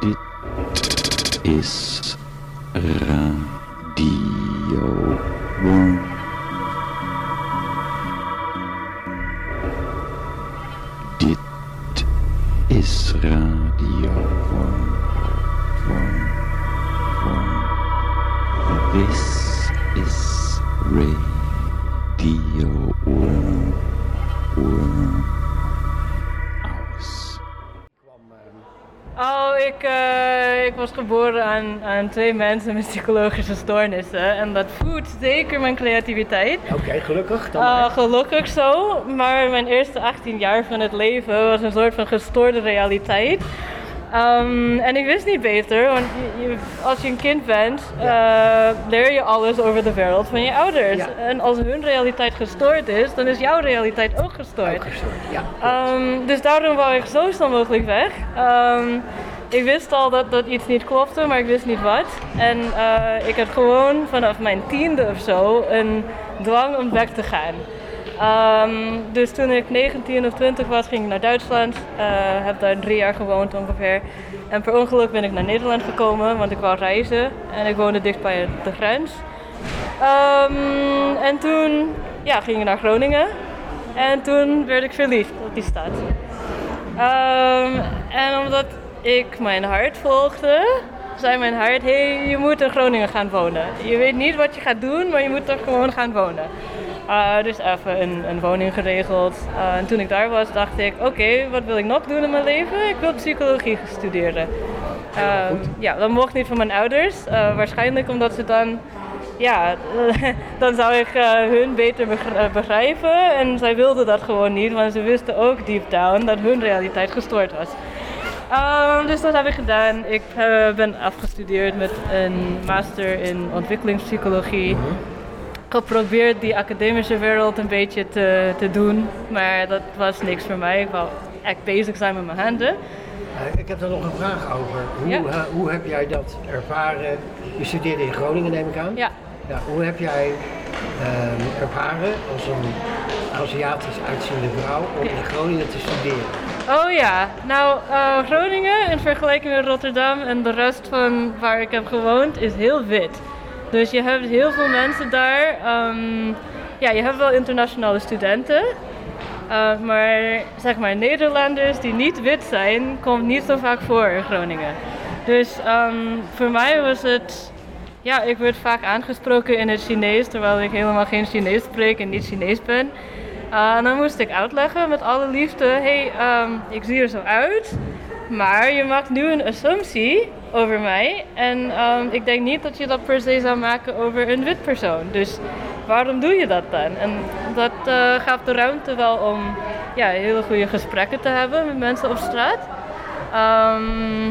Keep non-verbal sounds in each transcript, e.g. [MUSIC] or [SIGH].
Dit is Radio 1. Dit is Radio 1. Twee mensen met psychologische stoornissen. En dat voedt zeker mijn creativiteit. Oké, gelukkig. Dan maar. gelukkig zo, maar mijn eerste 18 jaar van het leven was een soort van gestoorde realiteit. Ehm, en ik wist niet beter, want je- je- als je een kind bent, eh, leer je alles over de wereld van je ouders. Ja. En als hun realiteit gestoord is, dan is jouw realiteit ook gestoord. Ook gestoord, Ja. Ehm, dus daarom wou ik zo snel mogelijk weg. Ehm, ik wist al dat, dat iets niet klopte, maar ik wist niet wat. En eh, ik had gewoon vanaf mijn tiende of zo een dwang om weg te gaan. Ehm, dus toen ik 19 of 20 was, ging ik naar Duitsland. Eh, heb daar drie jaar gewoond ongeveer. En per ongeluk ben ik naar Nederland gekomen, want ik wou reizen. En ik woonde dicht bij de grens. Ehm, en toen ja, ging ik naar Groningen. En toen werd ik verliefd op die stad. Ehm, en omdat ik mijn hart volgde, zei mijn hart: hey, je moet in Groningen gaan wonen. Je weet niet wat je gaat doen, maar je moet er gewoon gaan wonen. Eh, dus even een, een woning geregeld. Eh, en toen ik daar was, dacht ik: oké, wat wil ik nog doen in mijn leven? Ik wil psychologie studeren. Ehm, ja, dat mocht niet van mijn ouders. Waarschijnlijk omdat ze dan ja, [LAUGHS] dan zou ik eh, hun beter eh, begrijpen. En zij wilden dat gewoon niet, want ze wisten ook deep down dat hun realiteit gestoord was. Ehm, dus dat heb ik gedaan. Ik eh, ben afgestudeerd met een master in ontwikkelingspsychologie. Geprobeerd die academische wereld een beetje te, te doen, maar dat was niks voor mij. Ik wou echt bezig zijn met mijn handen. Eh, ik heb daar nog een vraag over. Hoe, Ja. eh, hoe heb jij dat ervaren? Je studeerde in Groningen, neem ik aan. Ja. Ja, hoe heb jij ehm, ervaren als een Aziatisch uitziende vrouw om in Groningen te studeren? Oh ja, nou eh, Groningen in vergelijking met Rotterdam en de rest van waar ik heb gewoond is heel wit. Dus je hebt heel veel mensen daar. ehm, ja, je hebt wel internationale studenten. eh, maar zeg maar Nederlanders die niet wit zijn, komt niet zo vaak voor in Groningen. Dus ehm, voor mij was het ja, ik werd vaak aangesproken in het Chinees, terwijl ik helemaal geen Chinees spreek en niet Chinees ben. En dan moest ik uitleggen met alle liefde, hey, ehm, ik zie er zo uit, maar je maakt nu een assumptie over mij. En ehm, ik denk niet dat je dat per se zou maken over een wit persoon. Dus waarom doe je dat dan? En dat eh, gaf de ruimte wel om ja, hele goede gesprekken te hebben met mensen op straat. Ehm,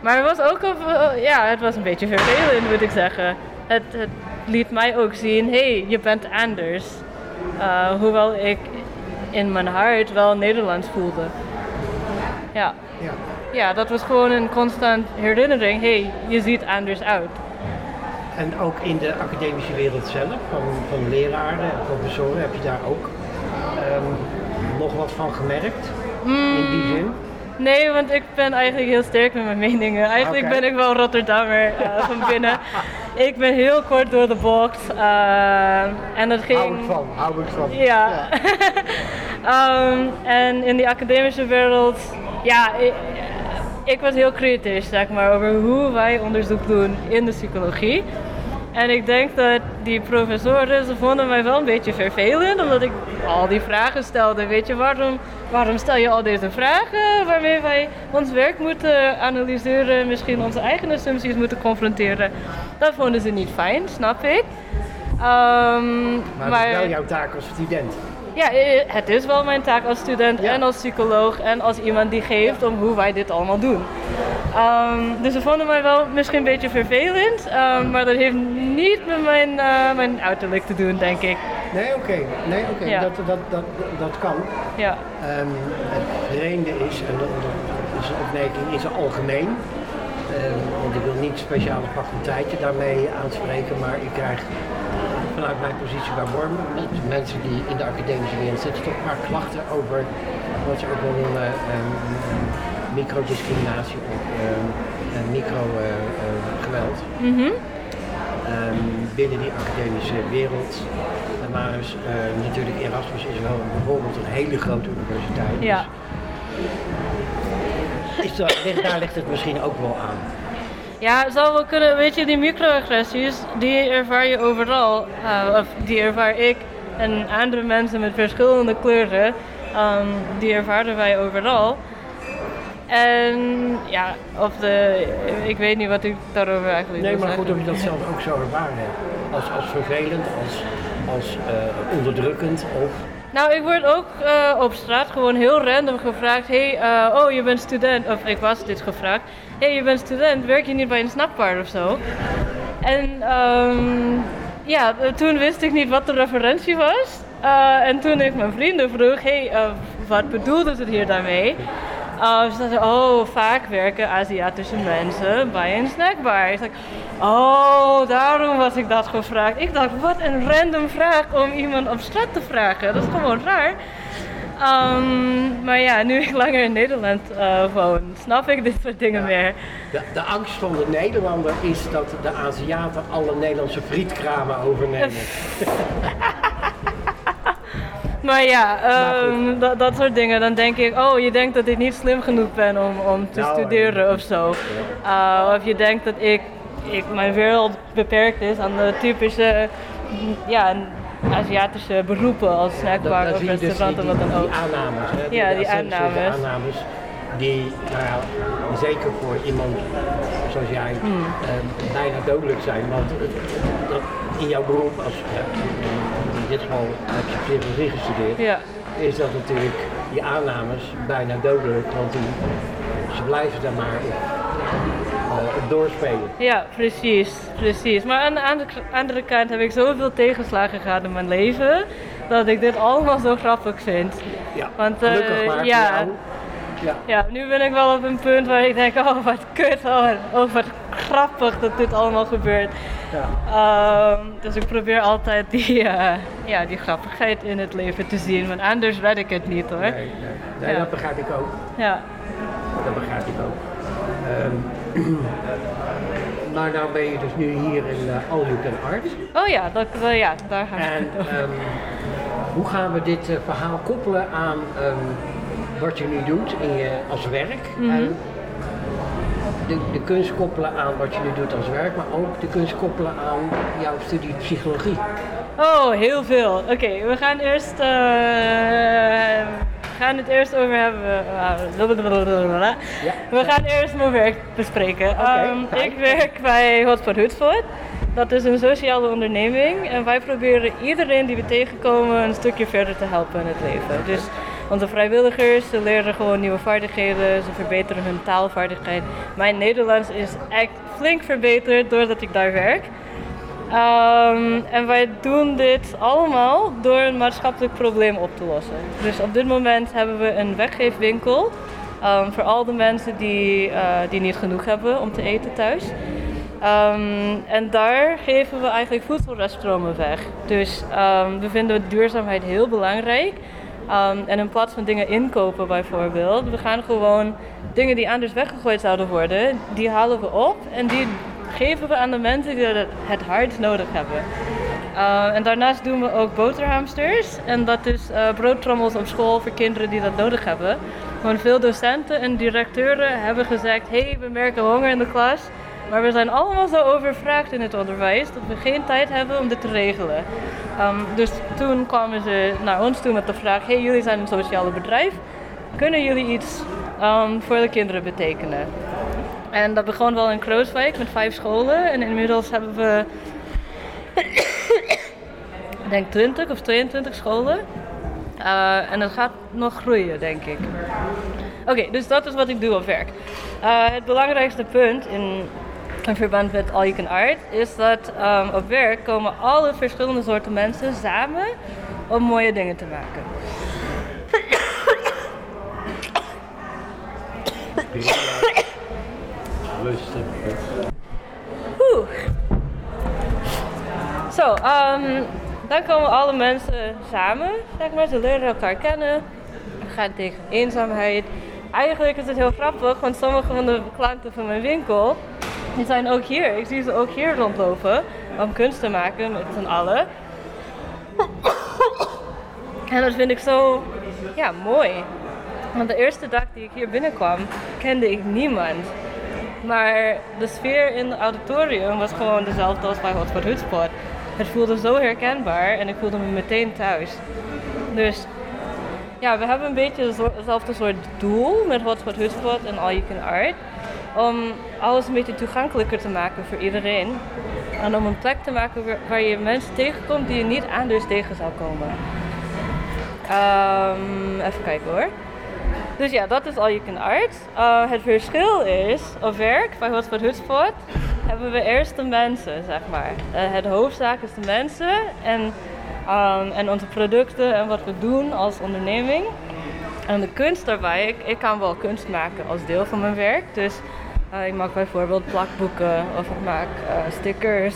maar het was ook een, ja, het was een beetje vervelend, moet ik zeggen. Het, het liet mij ook zien, hé, hey, je bent anders. Uh, hoewel ik in mijn hart wel Nederlands voelde. Ja. Ja. ja, dat was gewoon een constant herinnering, hé, hey, je ziet anders uit. En ook in de academische wereld zelf, van, van leraren en professoren, heb je daar ook ehm, nog wat van gemerkt? In die zin? Nee, want ik ben eigenlijk heel sterk met mijn meningen. Eigenlijk ben ik wel Rotterdammer uh, van binnen. [LAUGHS] ik ben heel kort door de bocht. Uh, en dat ging... Hou ik van, hou ik van. Ja. um, [LAUGHS] en in die academische wereld, ja, ik, ik was heel kritisch, zeg maar, over hoe wij onderzoek doen in de psychologie. En ik denk dat die professoren, ze vonden mij wel een beetje vervelend, omdat ik al die vragen stelde. Weet je, waarom, waarom stel je al deze vragen waarmee wij ons werk moeten analyseren, misschien onze eigen assumpties moeten confronteren? Dat vonden ze niet fijn, snap ik. Um, maar, maar het is wel jouw taak als student. Ja, het is wel mijn taak als student ja. en als psycholoog en als iemand die geeft om hoe wij dit allemaal doen. Um, dus ze vonden mij wel misschien een beetje vervelend, um, maar dat heeft niet met mijn, uh, mijn uiterlijk te doen, denk ik. Nee, oké. Okay. Nee, oké. Okay. Ja. Dat, dat, dat, dat kan. Ja. Um, het vreemde is, en dat, dat is opmerking in zijn algemeen, want ik wil niet speciale faculteiten daarmee aanspreken, maar ik krijg vanuit mijn positie bij Worm, mensen die in de academische wereld zitten, toch vaak klachten over wat ze ook wel noemen microdiscriminatie op ehm, en microgeweld Mhm. ehm, binnen die academische wereld. En maar is, eh, natuurlijk Erasmus is wel bijvoorbeeld een hele grote universiteit. Ja. Dus is dat, daar ligt het misschien ook wel aan. Ja, het zou wel kunnen. Weet je, die microagressies, die ervaar je overal. eh, of die ervaar ik en andere mensen met verschillende kleuren. ehm, die ervaren wij overal. En ja, of de, ik weet niet wat ik daarover eigenlijk Nee, maar goed of je dat zelf ook zo ervaren hebt. Als, als vervelend, als, als eh, onderdrukkend of... Nou, ik word ook eh, op straat gewoon heel random gevraagd: hey, eh, oh, je bent student. Of ik was dit gevraagd: hey, je bent student, werk je niet bij een snackbar of zo? En ehm, ja, toen wist ik niet wat de referentie was. En toen ik mijn vrienden vroeg: hey, wat bedoelden ze hier daarmee? Uh, ze zeiden, oh, vaak werken Aziatische mensen bij een snackbar. Ik dacht, oh, daarom was ik dat gevraagd. Ik dacht, wat een random vraag om iemand op straat te vragen. Dat is gewoon raar. Ehm, maar ja, nu ik langer in Nederland eh, woon, snap ik dit soort dingen meer. De, de angst van de Nederlander is dat de Aziaten alle Nederlandse frietkramen overnemen. [LAUGHS] Maar ja, ehm, dat, dat soort dingen. Dan denk ik, oh, je denkt dat ik niet slim genoeg ben om, om te Nou, studeren of zo. Uh, of je denkt dat ik, ik, mijn wereld beperkt is aan de typische ja, Aziatische beroepen als snackbar of dus die, restaurant die, of wat dan die ook. aannames. Hè? Ja, die de aannames. aannames die, nou zeker voor iemand zoals jij, Hmm. eh, bijna dodelijk zijn. Want dat in jouw beroep, als, in dit geval heb je psychologie gestudeerd, Ja, is dat natuurlijk die aannames bijna dodelijk. Want die, ze blijven daar maar op, eh, op doorspelen. ja, precies, precies. Maar aan de andere, andere kant heb ik zoveel tegenslagen gehad in mijn leven, dat ik dit allemaal zo grappig vind. Ja, Want, eh, gelukkig maar voor ja. Ja. Ja, nu ben ik wel op een punt waar ik denk, oh wat kut, oh, oh wat grappig dat dit allemaal gebeurt. Ja. Ehm, dus ik probeer altijd die, eh, ja, die grappigheid in het leven te zien, want anders red ik het niet hoor. Nee, nee, nee Ja. dat begrijp ik ook. Ja. Dat begrijp ik ook. Ehm, [CLEARS THROAT] maar nou ben je dus nu hier in uh, All You Can Art. Oh ja, dat, eh, ja daar ga ik En ehm, hoe gaan we dit eh, verhaal koppelen aan wat je nu doet in je, als werk? Mhm. En de, de kunst koppelen aan wat je nu doet als werk, maar ook de kunst koppelen aan jouw studie psychologie. Oh, heel veel. Oké, we gaan eerst. eh, we gaan het eerst over hebben. eh, Ja. We gaan eerst mijn werk bespreken. Ehm, ik werk bij Hotspot Hoodspot. Dat is een sociale onderneming en wij proberen iedereen die we tegenkomen een stukje verder te helpen in het leven. Dus onze vrijwilligers, ze leren gewoon nieuwe vaardigheden, ze verbeteren hun taalvaardigheid. Mijn Nederlands is echt flink verbeterd doordat ik daar werk. Ehm, en wij doen dit allemaal door een maatschappelijk probleem op te lossen. Dus op dit moment hebben we een weggeefwinkel ehm, voor al de mensen die, eh, die niet genoeg hebben om te eten thuis. Ehm, en daar geven we eigenlijk voedselreststromen weg. Dus we vinden duurzaamheid heel belangrijk. Ehm, en in plaats van dingen inkopen bijvoorbeeld, we gaan gewoon dingen die anders weggegooid zouden worden, die halen we op en die geven we aan de mensen die het hardst nodig hebben. Uh, en daarnaast doen we ook boterhamsters. En dat is uh, broodtrommels op school voor kinderen die dat nodig hebben. Want veel docenten en directeuren hebben gezegd: hey, we merken honger in de klas. Maar we zijn allemaal zo overvraagd in het onderwijs dat we geen tijd hebben om dit te regelen. Um, dus toen kwamen ze naar ons toe met de vraag: hey, jullie zijn een sociale bedrijf. Kunnen jullie iets um, voor de kinderen betekenen? En dat begon wel in Krooswijk met vijf scholen. En inmiddels hebben we, [COUGHS] ik denk 20 of 22 scholen. Uh, en dat gaat nog groeien, denk ik. Oké, dus dat is wat ik doe op werk. Uh, het belangrijkste punt in, in verband met All You Can Art is dat um, op werk komen alle verschillende soorten mensen samen om mooie dingen te maken. Oeh. Zo, um, dan komen alle mensen samen, zeg maar. Ze leren elkaar kennen. We gaan tegen eenzaamheid. eigenlijk is het heel grappig, want sommige van de klanten van mijn winkel, die zijn ook hier. Ik zie ze ook hier rondlopen om kunst te maken met z'n allen. En dat vind ik zo ja, mooi. Want de eerste dag die ik hier binnenkwam, kende ik niemand. Maar de sfeer in het auditorium was gewoon dezelfde als bij Hotspot Hutspot. Het voelde zo herkenbaar en ik voelde me meteen thuis. Dus ja, we hebben een beetje hetzelfde soort doel met Hotspot Hutspot en All You Can Art. Om alles een beetje toegankelijker te maken voor iedereen. En om een plek te maken waar- je mensen tegenkomt die je niet anders tegen zou komen. Ehm, even kijken hoor. Dus ja, dat is All You Can Art. Uh, het verschil is, op werk, bij Hotspot Hutspot, hebben we eerst de mensen, zeg maar. Eh, het hoofdzaak is de mensen en, ehm, en onze producten en wat we doen als onderneming. En de kunst daarbij, ik, ik kan wel kunst maken als deel van mijn werk. Dus eh, ik maak bijvoorbeeld plakboeken of ik maak eh, stickers.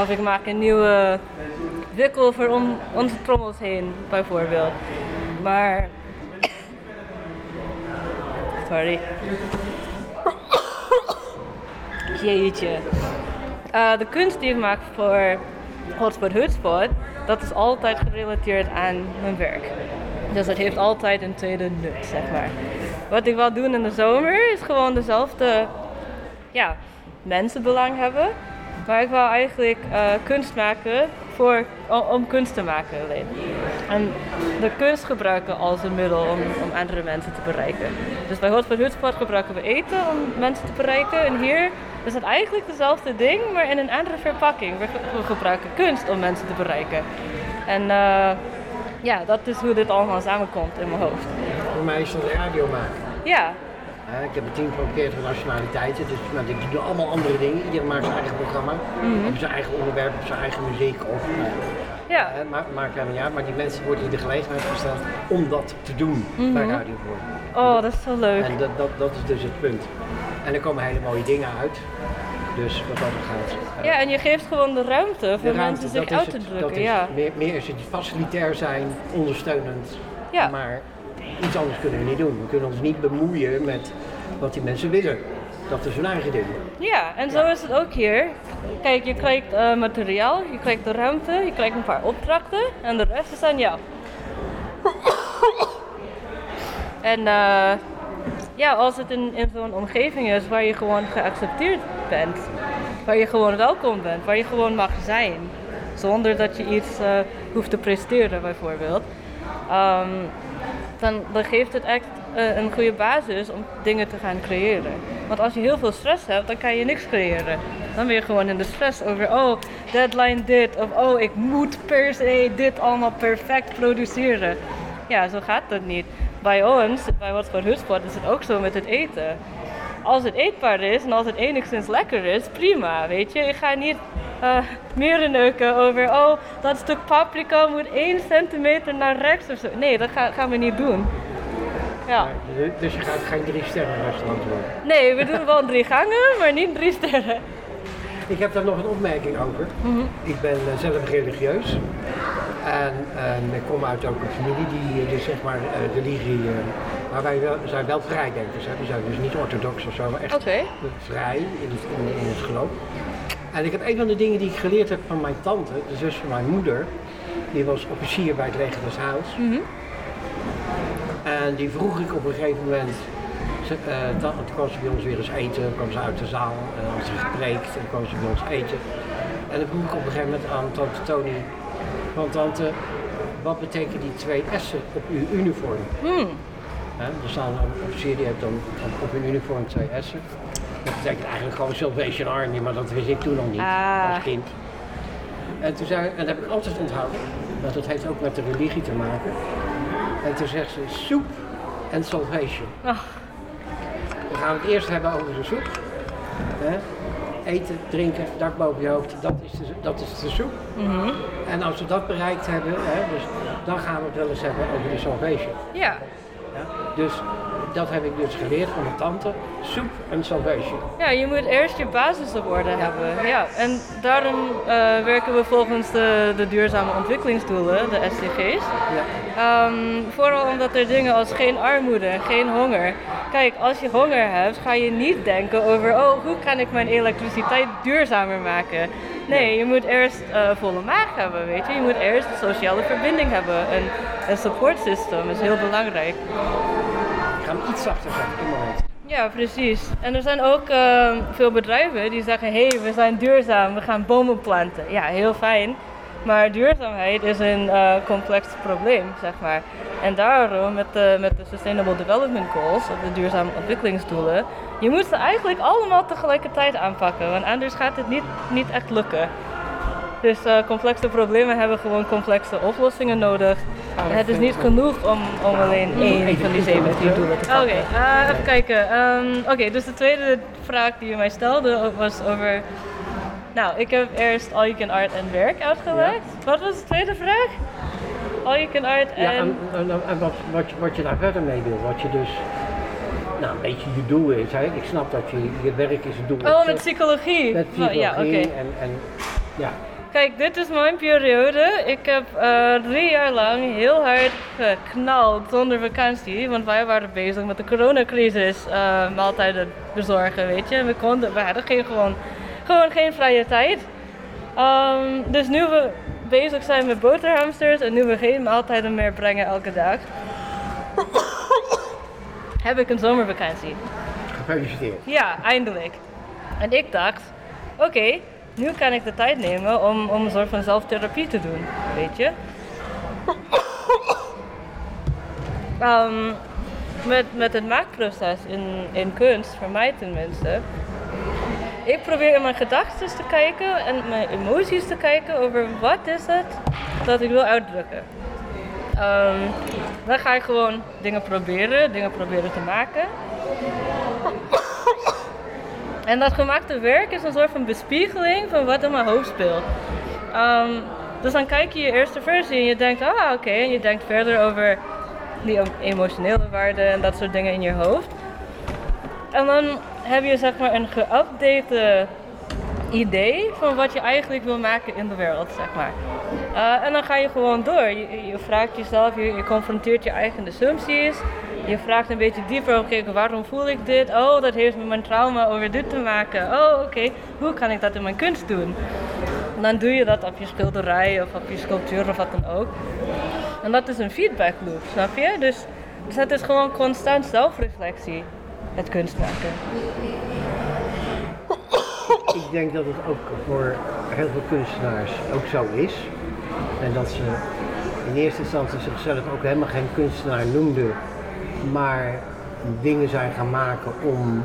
Of ik maak een nieuwe wikkel voor om onze trommels heen, bijvoorbeeld. Maar. Sorry. Jeetje. Eh, de kunst die ik maak voor Hotspot Hutspot, dat is altijd gerelateerd aan mijn werk. Dus dat heeft altijd een tweede nut, zeg maar. Wat ik wil doen in de zomer is gewoon dezelfde ja, mensenbelang hebben. Maar ik wil eigenlijk eh, kunst maken voor, om, kunst te maken alleen. En de kunst gebruiken als een middel om, om andere mensen te bereiken. Dus bij Hotspot Hutspot gebruiken we eten om mensen te bereiken. En hier is het eigenlijk dezelfde ding, maar in een andere verpakking. We gebruiken kunst om mensen te bereiken. En eh, ja, dat is hoe dit allemaal samenkomt in mijn hoofd. Voor mij is dat radio maken. Ja, ik heb een team van 40 nationaliteiten, dus nou, die doen allemaal andere dingen. Iedereen maakt zijn eigen programma, hebben zijn eigen onderwerp, zijn eigen muziek. Of, nou ja, maakt, maakt helemaal niet uit, maar die mensen worden in de gelegenheid gesteld om dat te doen bij Radio Voor. Oh, dat is zo leuk. En dat, dat, dat is dus het punt. En er komen hele mooie dingen uit. Dus wat dat gaat. eh, Ja, en je geeft gewoon de ruimte voor de ruimte, mensen zich uit te het. drukken. Dat is, ja. meer, meer is het facilitair zijn, ondersteunend. Ja. Maar iets anders kunnen we niet doen. We kunnen ons niet bemoeien met wat die mensen willen. Dat is hun eigen ding. ja, en zo is het ook hier. Kijk, je krijgt eh, materiaal, je krijgt de ruimte, je krijgt een paar opdrachten en de rest is aan jou. [COUGHS] En eh, ja, als het in, in zo'n omgeving is waar je gewoon geaccepteerd bent, waar je gewoon welkom bent, waar je gewoon mag zijn, zonder dat je iets eh, hoeft te presteren bijvoorbeeld, ehm, dan, dan geeft het echt eh, een goede basis om dingen te gaan creëren. Want als je heel veel stress hebt, dan kan je niks creëren. Dan ben je gewoon in de stress over, oh, deadline dit, of oh, ik moet per se dit allemaal perfect produceren. Ja, zo gaat dat niet. Bij ons, bij Wat voor Hutspot, is het ook zo met het eten. Als het eetbaar is en als het enigszins lekker is, prima, weet je. Ik ga niet eh meer neuken over, oh, dat stuk paprika moet 1 centimeter naar rechts of zo. Nee, dat ga- gaan we niet doen. Ja. Dus- Dus je gaat geen drie sterren restaurant worden. Nee, we doen wel drie gangen, maar niet drie sterren. Ik heb daar nog een opmerking over. Ik ben eh, zelf religieus. En, en ik kom uit ook een familie die eh, dus zeg maar eh, religie. maar wij wel, zijn wel vrijdenkers. Hè. We zijn dus niet orthodox of zo, maar echt vrij in het, in, in het geloof. En ik heb een van de dingen die ik geleerd heb van mijn tante, de zus van mijn moeder. Die was officier bij het leger des Heils. En die vroeg ik op een gegeven moment. Eh, dan, toen kwam ze bij ons weer eens eten, dan kwam ze uit de zaal en dan had ze gepreekt en dan kwam ze bij ons eten. En dan vroeg ik op een gegeven moment aan tante Tony, van tante, wat betekenen die twee S'en op uw uniform? Hè, er staan een officier die heeft dan op- op hun uniform twee S'en. Dat betekent eigenlijk gewoon Salvation Army, maar dat wist ik toen nog niet Ah. als kind. En, toen zei, en dat heb ik altijd onthouden, want dat heeft ook met de religie te maken. En toen zegt ze soep en salvation. Ach. We gaan het eerst hebben over de soep. Hè? Eten, drinken, dak boven je hoofd, dat is de, dat is de soep. En als we dat bereikt hebben, hè, dus dan gaan we het wel eens hebben over de salvation. Ja. Ja? Dus dat heb ik dus geleerd van mijn tante. Soup and salvation. Ja, je moet eerst je basis op orde hebben. Ja, en daarom eh, werken we volgens de, de duurzame ontwikkelingsdoelen, de SDG's. Ja. Ehm, vooral omdat er dingen als geen armoede, geen honger. Kijk, als je honger hebt, ga je niet denken over, oh, hoe kan ik mijn elektriciteit duurzamer maken? Nee, je moet eerst eh, volle maag hebben, weet je. Je moet eerst een sociale verbinding hebben. Een, een support system is heel belangrijk. Iets zachter moment. Ja, precies. En er zijn ook ehm, veel bedrijven die zeggen: hé, hey, we zijn duurzaam, we gaan bomen planten. Ja, heel fijn. Maar duurzaamheid is een eh, complex probleem, zeg maar. En daarom met de, met de Sustainable Development Goals, of de duurzame ontwikkelingsdoelen, je moet ze eigenlijk allemaal tegelijkertijd aanpakken, want anders gaat het niet, niet echt lukken. Dus eh, complexe problemen hebben gewoon complexe oplossingen nodig. Het is niet genoeg om, om alleen één van die 17 doelen te pakken. Oké, eh, even kijken. Ehm, Oké, dus de tweede vraag die je mij stelde was over. Nou, ik heb eerst All You Can Art en werk uitgelegd. Wat was de tweede vraag? All You Can Art Ja, en. en, en, wat, wat, je- wat je daar verder mee wil, wat je dus, nou een beetje je doel is. Hè? Ik snap dat je, je werk is het doel. Oh, met psychologie. Met Oh, ja, psychologie en, en ja. Kijk, dit is mijn periode. Ik heb eh, drie jaar lang heel hard geknald zonder vakantie. Want wij waren bezig met de coronacrisis. eh, maaltijden bezorgen, weet je. We, konden, we hadden geen, gewoon, gewoon geen vrije tijd. Ehm, dus nu we bezig zijn met boterhamsters en nu we geen maaltijden meer brengen elke dag, [COUGHS] heb ik een zomervakantie. Gefeliciteerd. Ja, eindelijk. En ik dacht, oké, nu kan ik de tijd nemen om, om een soort van zelftherapie te doen, weet je. Ehm, met, met het maakproces in, in kunst, voor mij tenminste. Ik probeer in mijn gedachten te kijken en mijn emoties te kijken over wat is het dat ik wil uitdrukken. Ehm, dan ga ik gewoon dingen proberen, dingen proberen te maken. En dat gemaakte werk is een soort van bespiegeling van wat in mijn hoofd speelt. Ehm, dus dan kijk je je eerste versie en je denkt, ah oké, en je denkt verder over die emotionele waarden en dat soort dingen in je hoofd. En dan heb je zeg maar een geüpdate idee van wat je eigenlijk wil maken in de wereld, zeg maar. Eh, en dan ga je gewoon door. Je, je vraagt jezelf, je, je confronteert je eigen assumpties. Je vraagt een beetje dieper, oké, waarom voel ik dit? Oh, dat heeft met mijn trauma over dit te maken. Oh, oké, hoe kan ik dat in mijn kunst doen? En dan doe je dat op je schilderij of op je sculptuur of wat dan ook. En dat is een feedback loop, snap je? Dus, dus het is gewoon constant zelfreflectie, het kunst maken. Ik denk dat het ook voor heel veel kunstenaars ook zo is. En dat ze in eerste instantie zichzelf ook helemaal geen kunstenaar noemden, maar dingen zijn gaan maken om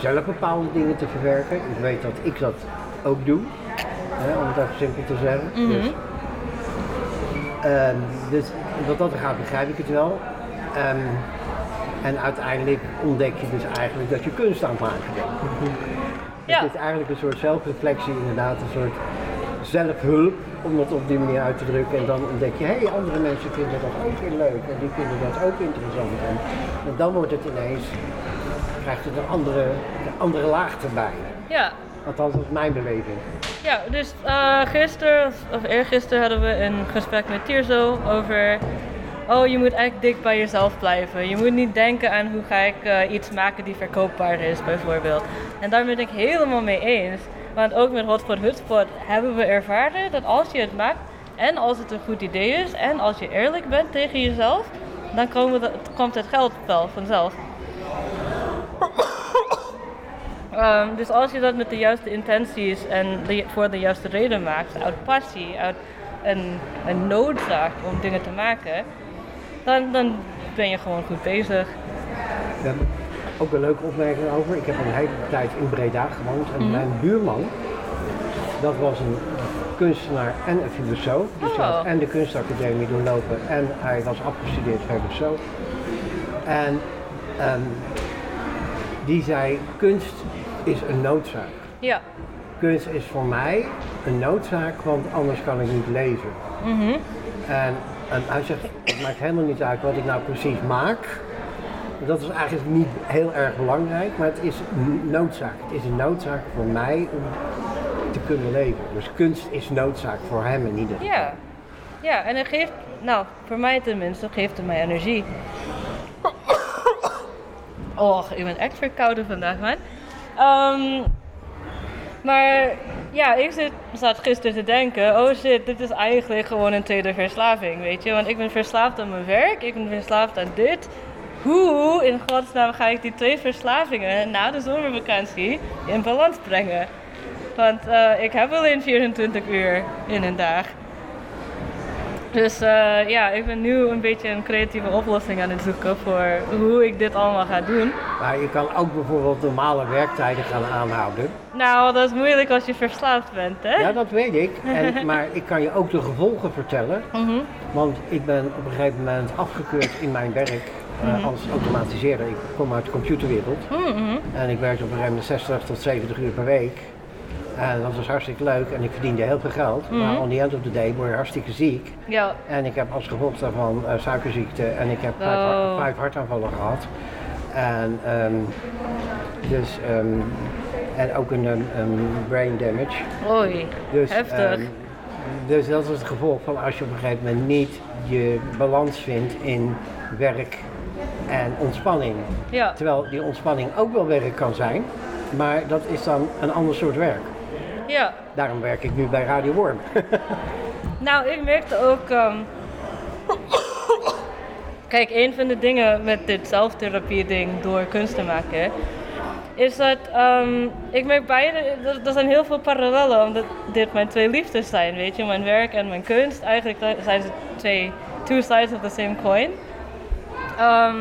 zelf bepaalde dingen te verwerken. Ik weet dat ik dat ook doe, hè, om het even simpel te zeggen. dus, ehm, dus wat dat gaat begrijp ik het wel. Ehm, en uiteindelijk ontdek je dus eigenlijk dat je kunst aan het maken bent. Ja. Het is eigenlijk een soort zelfreflectie, inderdaad, een soort zelfhulp, om dat op die manier uit te drukken. En dan ontdek je, hé, hey, andere mensen vinden dat ook weer leuk en die vinden dat ook interessant. En, en dan wordt het ineens, krijgt het een andere, een andere laag erbij. Ja, Althans, dat is mijn beleving. Ja, dus eh gisteren of, eergisteren hadden we een gesprek met Tirzo over. Oh, je moet echt dik bij jezelf blijven. Je moet niet denken aan hoe ga ik eh, iets maken die verkoopbaar is, bijvoorbeeld. En daar ben ik helemaal mee eens. Want ook met Hot for Hutspot hebben we ervaren dat als je het maakt en als het een goed idee is en als je eerlijk bent tegen jezelf, dan komen de- komt het geld wel vanzelf. [COUGHS] Ehm, dus als je dat met de juiste intenties en voor de juiste reden maakt, uit passie, uit een, een noodzaak om dingen te maken, dan, dan ben je gewoon goed bezig. Hebben ook een leuke opmerking over. Ik heb een hele tijd in Breda gewoond en mijn buurman, dat was een kunstenaar en een filosoof. Dus hij had en de kunstacademie doorlopen en hij was afgestudeerd filosoof. En ehm, die zei, kunst is een noodzaak. Ja, Kunst is voor mij een noodzaak, want anders kan ik niet lezen. Mhm. En, en hij zegt, Het maakt helemaal niet uit wat ik nou precies maak. Dat is eigenlijk niet heel erg belangrijk, maar het is noodzaak. Het is een noodzaak voor mij om te kunnen leven. Dus kunst is noodzaak voor hem in ieder. Ja. Ja, en het geeft, nou, voor mij tenminste, geeft het mij energie. Oh, ik ben echt verkouden vandaag, man. Ehm, maar ja, ik zat gisteren te denken, oh shit, dit is eigenlijk gewoon een tweede verslaving, weet je. Want ik ben verslaafd aan mijn werk, ik ben verslaafd aan dit. Hoe in godsnaam ga ik die twee verslavingen na de zomervakantie in balans brengen? Want eh, ik heb alleen 24 uur in een dag. Dus eh, ja, ik ben nu een beetje een creatieve oplossing aan het zoeken voor hoe ik dit allemaal ga doen. Maar je kan ook bijvoorbeeld normale werktijden gaan aanhouden. Nou, dat is moeilijk als je verslaafd bent, hè? Ja, dat weet ik. En, [LAUGHS] maar ik kan je ook de gevolgen vertellen. Mhm. Want ik ben op een gegeven moment afgekeurd in mijn werk eh, als automatiseerder. Ik kom uit de computerwereld. Mhm. En ik werkte op een moment 60 tot 70 uur per week. En dat was hartstikke leuk en ik verdiende heel veel geld. Maar on the end of the day word je hartstikke ziek. Ja, En ik heb als gevolg daarvan eh, suikerziekte en ik heb vijf, Oh. vijf hartaanvallen gehad. En, ehm, dus, ehm, en ook een brain damage. oei, Dus, heftig. ehm, dus dat is het gevolg van als je op een gegeven moment niet je balans vindt in werk en ontspanning. ja. Terwijl die ontspanning ook wel werk kan zijn, maar dat is dan een ander soort werk. ja. Daarom werk ik nu bij Radio Worm. [LAUGHS] Nou, ik merkte ook. ehm, Kijk, een van de dingen met dit zelftherapie-ding door kunst te maken, is dat ehm, ik merk beide, er, er zijn heel veel parallellen, omdat dit mijn twee liefdes zijn, weet je, mijn werk en mijn kunst. Eigenlijk zijn ze twee, two sides of the same coin. Ehm,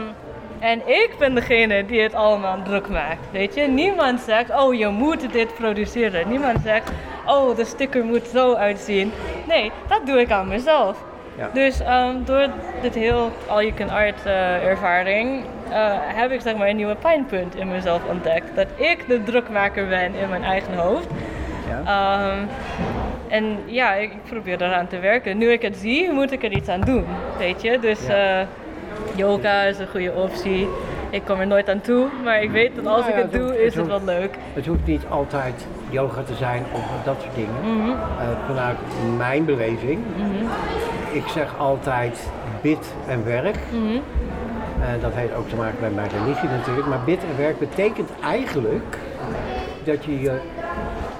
en ik ben degene die het allemaal druk maakt, weet je. Niemand zegt, oh je moet dit produceren. Niemand zegt, oh de sticker moet zo uitzien. Nee, dat doe ik aan mezelf. Ja. Dus ehm, door dit heel all-you-can-art eh, ervaring eh, heb ik zeg maar een nieuwe pijnpunt in mezelf ontdekt. Dat ik de drukmaker ben in mijn eigen hoofd. Ja. Ehm, en ja, ik, probeer eraan te werken. Nu ik het zie, moet ik er iets aan doen, weet je. Dus Ja. eh, yoga is een goede optie. Ik kom er nooit aan toe, maar ik weet dat als Nou ik het het doe, hoeft- is het het wel leuk. Het hoeft niet altijd yoga te zijn of dat soort dingen. Mhm. Eh, vanuit mijn beleving, ik zeg altijd bid en werk. Mhm. En dat heeft ook te maken met mijn religie natuurlijk. Maar bid en werk betekent eigenlijk dat je je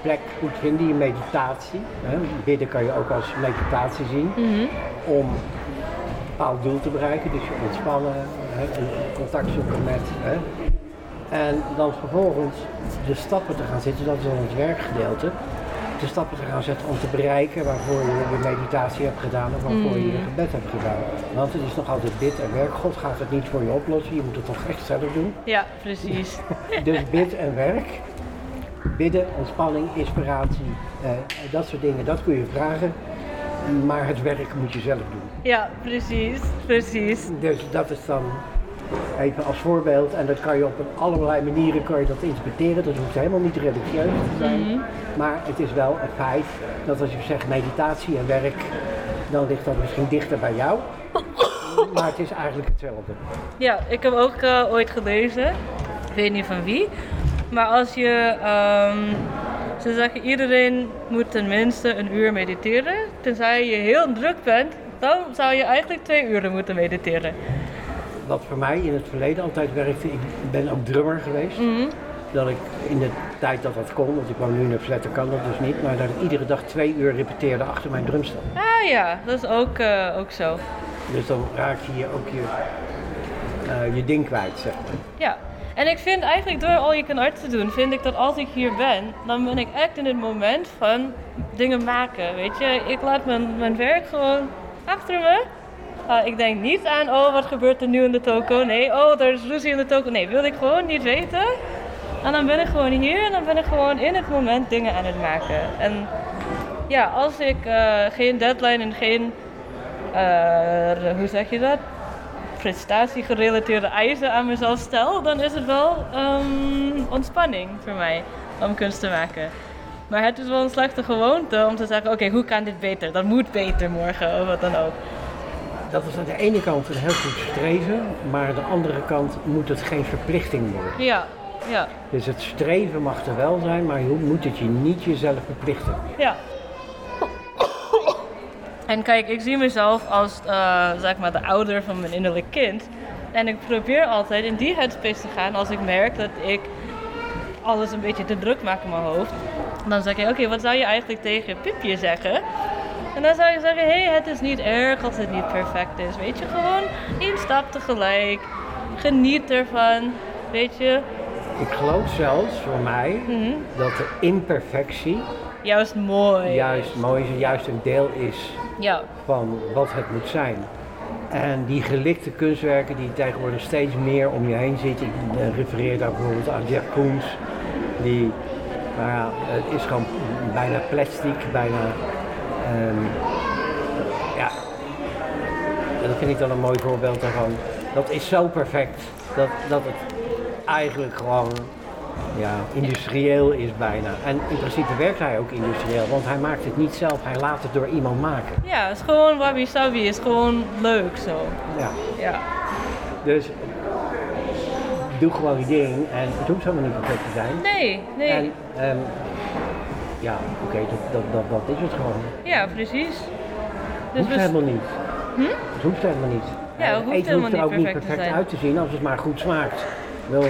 plek moet vinden, je meditatie. Hè. Bidden kan je ook als meditatie zien. Mhm. Om bepaald doel te bereiken. Dus je ontspannen, hè, en contact zoeken met. Hè. En dan vervolgens de stappen te gaan zetten, dat is dan het werkgedeelte. De stappen te gaan zetten om te bereiken waarvoor je je meditatie hebt gedaan of waarvoor je je gebed hebt gedaan. Want het is nog altijd bid en werk. God gaat het niet voor je oplossen, je moet het toch echt zelf doen. Ja, precies. [LAUGHS] Dus bid en werk. Bidden, ontspanning, inspiratie, eh, dat soort dingen, dat kun je vragen. Maar het werk moet je zelf doen. Ja, precies, precies. Dus dat is dan even als voorbeeld. En dat kan je op een allerlei manieren kan je dat interpreteren. Dat hoeft helemaal niet religieus te zijn. Maar het is wel een feit dat als je zegt meditatie en werk, dan ligt dat misschien dichter bij jou. Maar het is eigenlijk hetzelfde. Ja, ik heb ook eh, ooit gelezen, ik weet niet van wie, maar als je, ehm, ze zeggen iedereen moet tenminste een uur mediteren, tenzij je heel druk bent, dan zou je eigenlijk twee uren moeten mediteren. Wat voor mij in het verleden altijd werkte, ik ben ook drummer geweest. Dat ik in de tijd dat dat kon, want ik woon nu in een flat, dan kan dat dus niet. Maar dat ik iedere dag twee uur repeteerde achter mijn drumstel. Ah ja, dat is ook, eh, ook zo. Dus dan raak je je ook je, eh, je ding kwijt, zeg maar. Ja, en ik vind eigenlijk door al je kan art te doen, vind ik dat als ik hier ben, dan ben ik echt in het moment van dingen maken. Weet je, ik laat mijn, mijn werk gewoon achter me. Uh, ik denk niet aan, oh wat gebeurt er nu in de toko? Nee, oh er is ruzie in de toko. Nee, wil ik gewoon niet weten. En dan ben ik gewoon hier en dan ben ik gewoon in het moment dingen aan het maken. En ja, als ik uh, geen deadline en geen, uh, hoe zeg je dat? Prestatiegerelateerde eisen aan mezelf stel, dan is het wel um, ontspanning voor mij om kunst te maken. Maar het is wel een slechte gewoonte om te zeggen: oké, okay, hoe kan dit beter? Dat moet beter morgen of wat dan ook. dat is aan de ene kant een heel goed streven, maar aan de andere kant moet het geen verplichting worden. Ja, ja, Dus het streven mag er wel zijn, maar je moet het je niet jezelf verplichten. ja. En kijk, ik zie mezelf als eh, zeg maar de ouder van mijn innerlijk kind. En ik probeer altijd in die headspace te gaan als ik merk dat ik alles een beetje te druk maak in mijn hoofd. Dan zeg je, oké, wat zou je eigenlijk tegen Pipje zeggen? En dan zou je zeggen, hé, hey, het is niet erg als het niet perfect is. Weet je, gewoon één stap tegelijk. Geniet ervan, weet je. Ik geloof zelfs voor mij Mhm. dat de imperfectie Juist mooi. juist mooi is, juist een deel is Ja, van wat het moet zijn. En die gelikte kunstwerken die tegenwoordig steeds meer om je heen ziet. Ik refereer daar bijvoorbeeld aan Jeff Koons. Die, nou ja, het is gewoon bijna plastic, bijna... ehm, ja, dat vind ik dan een mooi voorbeeld daarvan. Dat is zo perfect dat, dat het eigenlijk gewoon ja, industrieel is bijna. En in principe werkt hij ook industrieel, want hij maakt het niet zelf, hij laat het door iemand maken. ja, het is gewoon wabi sabi, is gewoon leuk zo. Ja. Ja. Dus doe gewoon je ding en het hoeft helemaal niet perfect te zijn. Nee, nee. En ehm, ja, oké, dat, dat, dat, dat is het gewoon. Ja, precies. Dus hoeft helemaal niet. Het hoeft helemaal niet. Ja, het hoeft helemaal hoeft er ook niet niet perfect te uit te zien als het maar goed smaakt. Wel.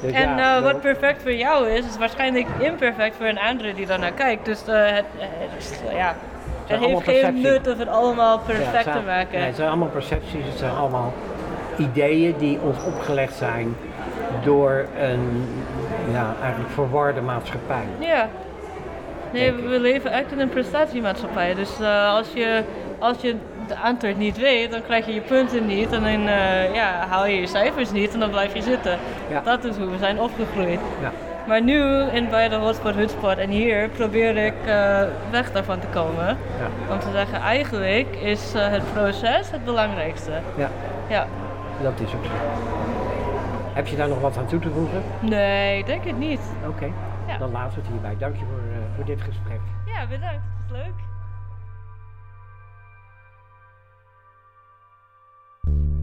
Dus En ja, eh, wat perfect voor jou is, is waarschijnlijk imperfect voor een andere die daarnaar kijkt. Dus eh, het, eh, ja, het heeft geen nut om het allemaal ja, perfect zijn- te maken. nee, het zijn allemaal percepties, het zijn allemaal ideeën die ons opgelegd zijn door een ja, eigenlijk verwarde maatschappij. Ja. Nee, we, leven echt in een prestatiemaatschappij. Dus als, je, als je de antwoord niet weet, dan krijg je je punten niet. En dan eh, ja, haal je je cijfers niet en dan blijf je zitten. Ja. Dat is hoe we zijn opgegroeid. Ja. Maar nu, in, bij de hotspot, hutspot en hier, probeer ik eh, weg daarvan te komen. Ja. Om te zeggen, eigenlijk is eh, het proces het belangrijkste. Ja, Ja. dat is ook zo. Heb je daar nog wat aan toe te voegen? Nee, ik denk het niet. Oké, dan laten we het hierbij. Dank je voor, voor dit gesprek. Ja, bedankt. Het was leuk. thank you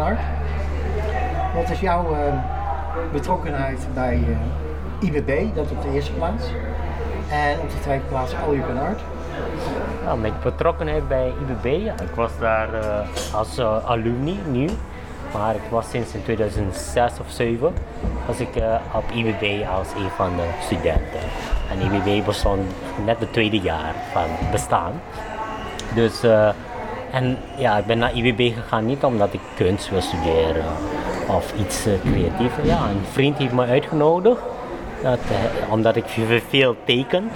Art. Wat is jouw ehm, betrokkenheid bij eh, IBB, dat op de eerste plaats? En op de tweede plaats Can Art. Nou, mijn betrokkenheid bij IBB, ja, ik was daar eh, als eh, alumni nu. Maar ik was sinds in 2006 of 2007 was ik eh, op IBB als een van de studenten. En IBB bestond net het tweede jaar van bestaan. Dus, eh, en ja, ik ben naar IBB gegaan niet omdat ik kunst wil studeren of iets eh, creatiefs. Ja, een vriend heeft me uitgenodigd, dat, eh, omdat ik veel- teken.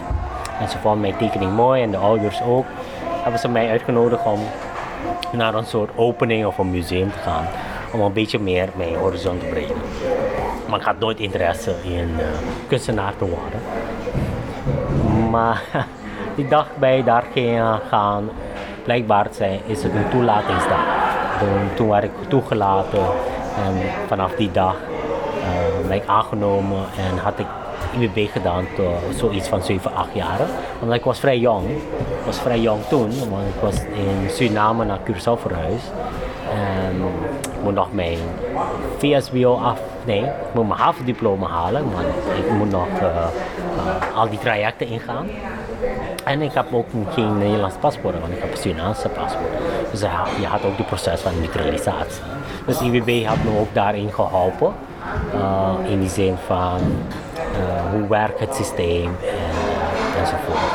En ze vonden mijn tekening mooi en de ouders ook. Hebben ze mij uitgenodigd om naar een soort opening of een museum te gaan. Om een beetje meer mijn horizon te breden. Maar ik had nooit interesse in eh, kunstenaar te worden. Maar [LAUGHS] die dag bij daar gaan, blijkbaar zijn, is het een toelatingsdag. Toen, werd ik toegelaten en vanaf die dag eh, ben ik aangenomen en had ik IBB gedaan tot zoiets van 7, 8 jaar. Omdat ik was vrij jong. Was vrij jong toen, want ik was in Suriname naar Curaçao verhuisd. En ik moet nog mijn VSBO af, nee, ik moet mijn havendiploma halen, want ik moet nog eh, eh, al die trajecten ingaan. En ik heb ook geen Nederlands paspoort, want ik heb een Surinaamse paspoort. Dus ja, je had ook die proces van naturalisatie. Dus IWB had me ook daarin geholpen. eh, in die zin van eh, hoe werkt het systeem en, enzovoort.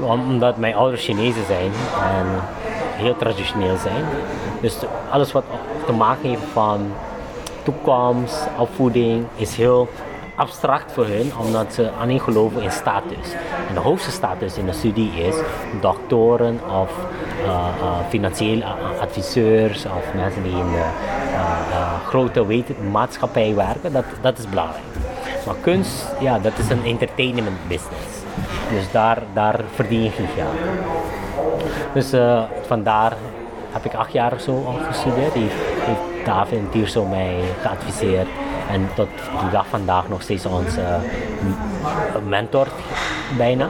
Om- Omdat mijn ouders Chinezen zijn en heel traditioneel zijn. Dus alles wat te maken heeft van toekomst, opvoeding, is heel abstract voor hun, omdat ze alleen geloven in status. En de hoogste status in de studie is doktoren of uh, uh, financieel a- adviseurs of mensen die in de uh, grote weten- maatschappij werken. Dat, dat is belangrijk. Maar kunst, ja, dat is een entertainment business. Dus daar, daar verdien je geen geld. Dus eh, vandaar heb ik acht jaar of zo al gestudeerd. Die heeft David en Tierso mij geadviseerd. En tot de dag vandaag nog steeds onze eh, mentor bijna.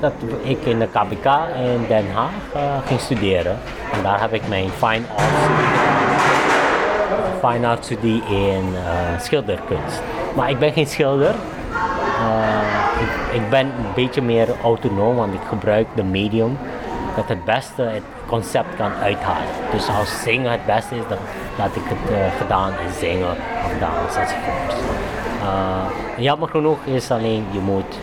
Dat ik in de KBK in Den Haag eh, ging studeren. En daar heb ik mijn fine arts, fine arts studie in eh, schilderkunst. Maar ik ben geen schilder. Ik, ik ben een beetje meer autonoom, want ik gebruik de medium dat het beste het concept kan uithalen. Dus als zingen het beste is, dan laat ik het eh, gedaan in zingen of dans enzovoort. Uh, jammer genoeg is alleen, je moet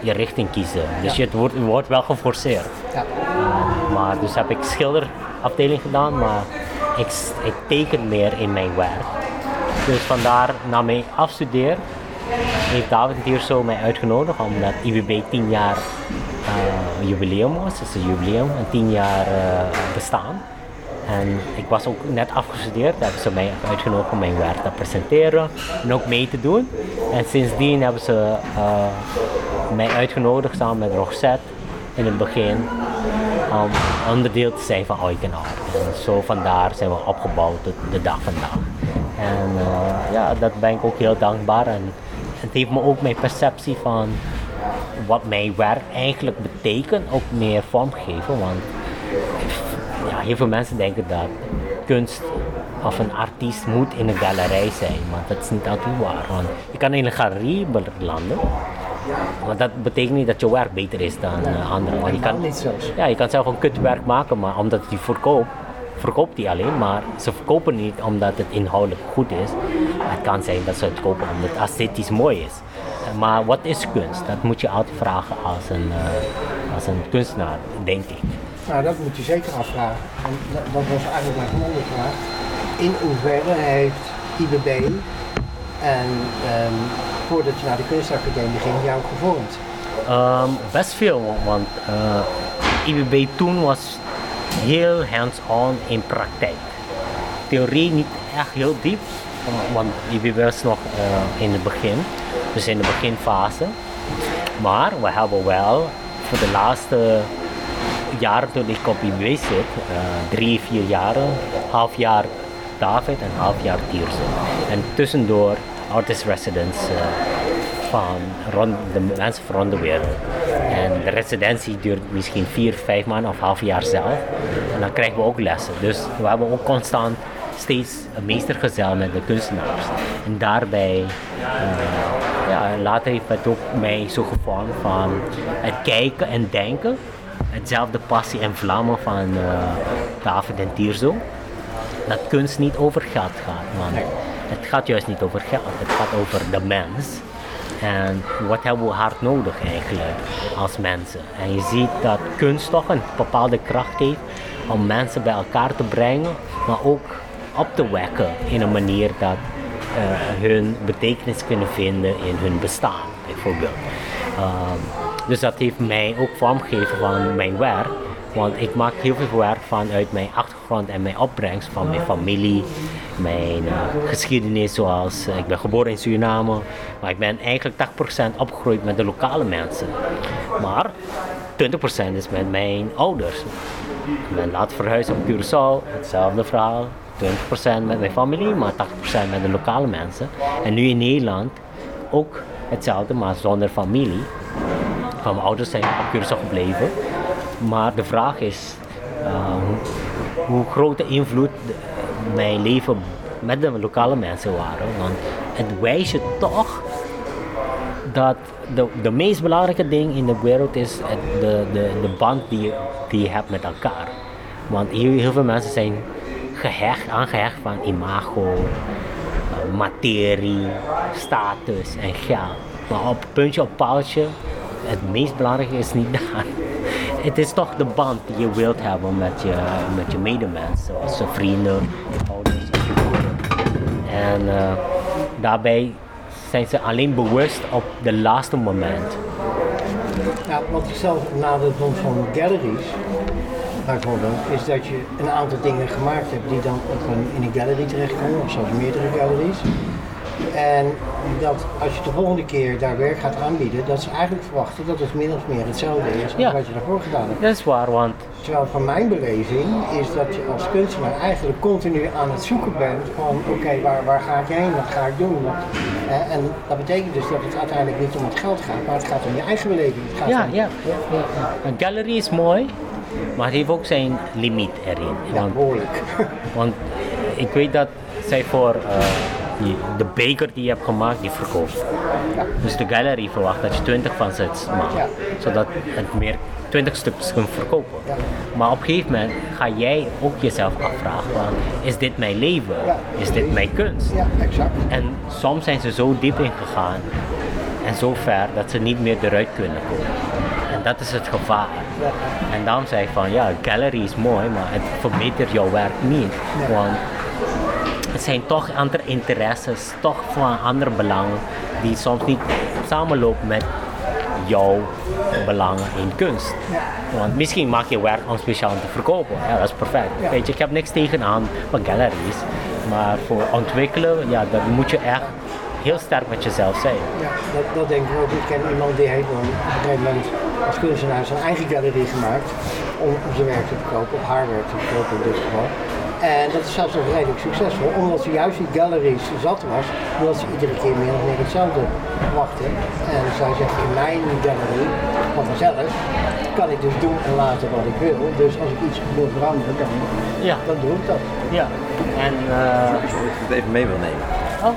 je richting kiezen. Dus je, het wordt, je wordt wel geforceerd. Ja. Uh, maar dus heb ik schilderafdeling gedaan, maar ik, ik teken meer in mijn werk. Dus vandaar na mijn afstudeer heeft David hier zo mij uitgenodigd omdat IWB 10 jaar uh, jubileum was. Het is een jubileum, een 10 jaar uh, bestaan. En ik was ook net afgestudeerd, hebben ze mij uitgenodigd om mijn werk te presenteren en ook mee te doen. En sindsdien hebben ze uh, mij uitgenodigd samen met Roxette in het begin om onderdeel te zijn van Oiken Art. En zo vandaar zijn we opgebouwd tot de dag vandaag. En ja, daar ben ik ook heel dankbaar. En het heeft me ook mijn perceptie van wat mijn werk eigenlijk betekent ook meer vormgeven. Want ja, heel veel mensen denken dat kunst of een artiest moet in een galerij zijn, maar dat is niet altijd waar. Want je kan in een galerie belanden, maar dat betekent niet dat je werk beter is dan uh, anderen. Want je kan, ja, je kan zelf een kutwerk maken, maar omdat het die verkoopt, verkoopt die alleen, maar ze verkopen niet omdat het inhoudelijk goed is. Het kan zijn dat ze het kopen omdat het esthetisch mooi is. Maar wat is kunst? Dat moet je altijd vragen als een, uh, als een kunstenaar, denk ik. Nou, dat moet je zeker afvragen. En dat was eigenlijk mijn volgende vraag. In hoeverre heeft IBB en um, voordat je naar de kunstacademie ging, jou gevormd? Um, best veel, want uh, IBB toen was heel hands-on in praktijk. Theorie niet echt heel diep, want IBB was nog uh, in het begin, dus in de beginfase. Maar we hebben wel voor de laatste jaren toen ik op IBB zit, uh, drie, vier jaren, half jaar David en half jaar Tierse. En tussendoor artist residence uh, van rond, de mensen van de wereld. En de residentie duurt misschien vier, vijf maanden of half jaar zelf. En dan krijgen we ook lessen. Dus we hebben ook constant steeds een meestergezel met de kunstenaars. En daarbij, eh, ja, later heeft het ook mij zo gevormd van het kijken en denken. Hetzelfde passie en vlammen van eh, David en Tierzo. Dat kunst niet over geld gaat, want het gaat juist niet over geld, het gaat over de mens. En wat hebben we hard nodig eigenlijk als mensen? En je ziet dat kunst toch een bepaalde kracht heeft om mensen bij elkaar te brengen, maar ook op te wekken in een manier dat hun betekenis kunnen vinden in hun bestaan, bijvoorbeeld. Ehm, dus dat heeft mij ook vormgegeven van mijn werk. Want ik maak heel veel werk vanuit mijn achtergrond en mijn opbrengst van mijn familie, mijn eh, geschiedenis zoals eh, ik ben geboren in Suriname, maar ik ben eigenlijk 80% opgegroeid met de lokale mensen. Maar 20% is met mijn ouders. Ik ben laat verhuisd op Curaçao, hetzelfde verhaal. 20% met mijn familie, maar 80% met de lokale mensen. En nu in Nederland ook hetzelfde, maar zonder familie. Van mijn ouders zijn op Curaçao gebleven. Maar de vraag is uh, hoe, grote invloed mijn leven met de lokale mensen waren. Want het wijst je toch dat de, de meest belangrijke ding in de wereld is het, de, de, de band die die je hebt met elkaar. Want heel veel mensen zijn gehecht, aangehecht van imago, eh, materie, status en geld. Maar op puntje op paaltje, het meest belangrijke is niet daar. [LAUGHS] Het is toch de band die je wilt hebben met je, met je medemens, zoals je vrienden, je ouders. En eh, daarbij zijn ze alleen bewust op de laatste moment. Ja, wat ik zelf nadeel vond van galleries, is dat je een aantal dingen gemaakt hebt die dan op een, in een gallery terechtkomen, of zelfs meerdere galleries. En dat als je de volgende keer daar werk gaat aanbieden, dat ze eigenlijk verwachten dat het min of meer hetzelfde is als Ja. wat je daarvoor gedaan hebt. Dat is waar, want Terwijl van mijn beleving is dat je als kunstenaar eigenlijk continu aan het zoeken bent van oké, waar, waar ga ik heen, wat ga ik doen? Wat- eh, en dat betekent dus dat het uiteindelijk niet om het geld gaat, maar het gaat om je eigen beleving. Het gaat ja, om, ja, ja, ja. Een gallery is mooi, maar het heeft ook zijn limiet erin. ja, Want, behoorlijk. [LAUGHS] want ik weet dat zij voor eh, die, de beker die je hebt gemaakt, die verkoopt. Ja. Dus de gallery verwacht dat je 20 van ze maakt, Ja. zodat het meer 20 stukjes kunt verkopen. Ja. Maar op een gegeven moment ga jij ook jezelf afvragen: van, is dit mijn leven? Is dit mijn kunst? Ja, exact. En soms zijn ze zo diep ingegaan en zo ver dat ze niet meer eruit kunnen komen. En dat is het gevaar. En daarom zei ik van ja, gallery is mooi, maar het verbetert jouw werk niet. Want het zijn toch andere interesses, toch van andere belangen die soms niet samenlopen met jouw belangen in kunst. Want misschien maak je werk om speciaal te verkopen. Ja, dat is perfect. Ja. Weet je, ik heb niks tegen aan van galleries. Maar voor ontwikkelen, ja, dat moet je echt heel sterk met jezelf zijn. Ja, dat, dat denk ik ook. Ik ken iemand die heeft op een gegeven moment als kunstenaar zijn eigen galerie gemaakt om, zijn werk te verkopen, of haar werk te verkopen in dit geval. En dat is zelfs nog redelijk succesvol, omdat ze juist die galleries zat was, omdat ze iedere keer meer of meer hetzelfde verwachten. En zij zegt in mijn galerie, van vanzelf, kan ik dus doen en laten wat ik wil. Dus als ik iets wil veranderen, dan, Ja. dan doe ik dat. Ja. En eh, Ik het even mee wil nemen. oh,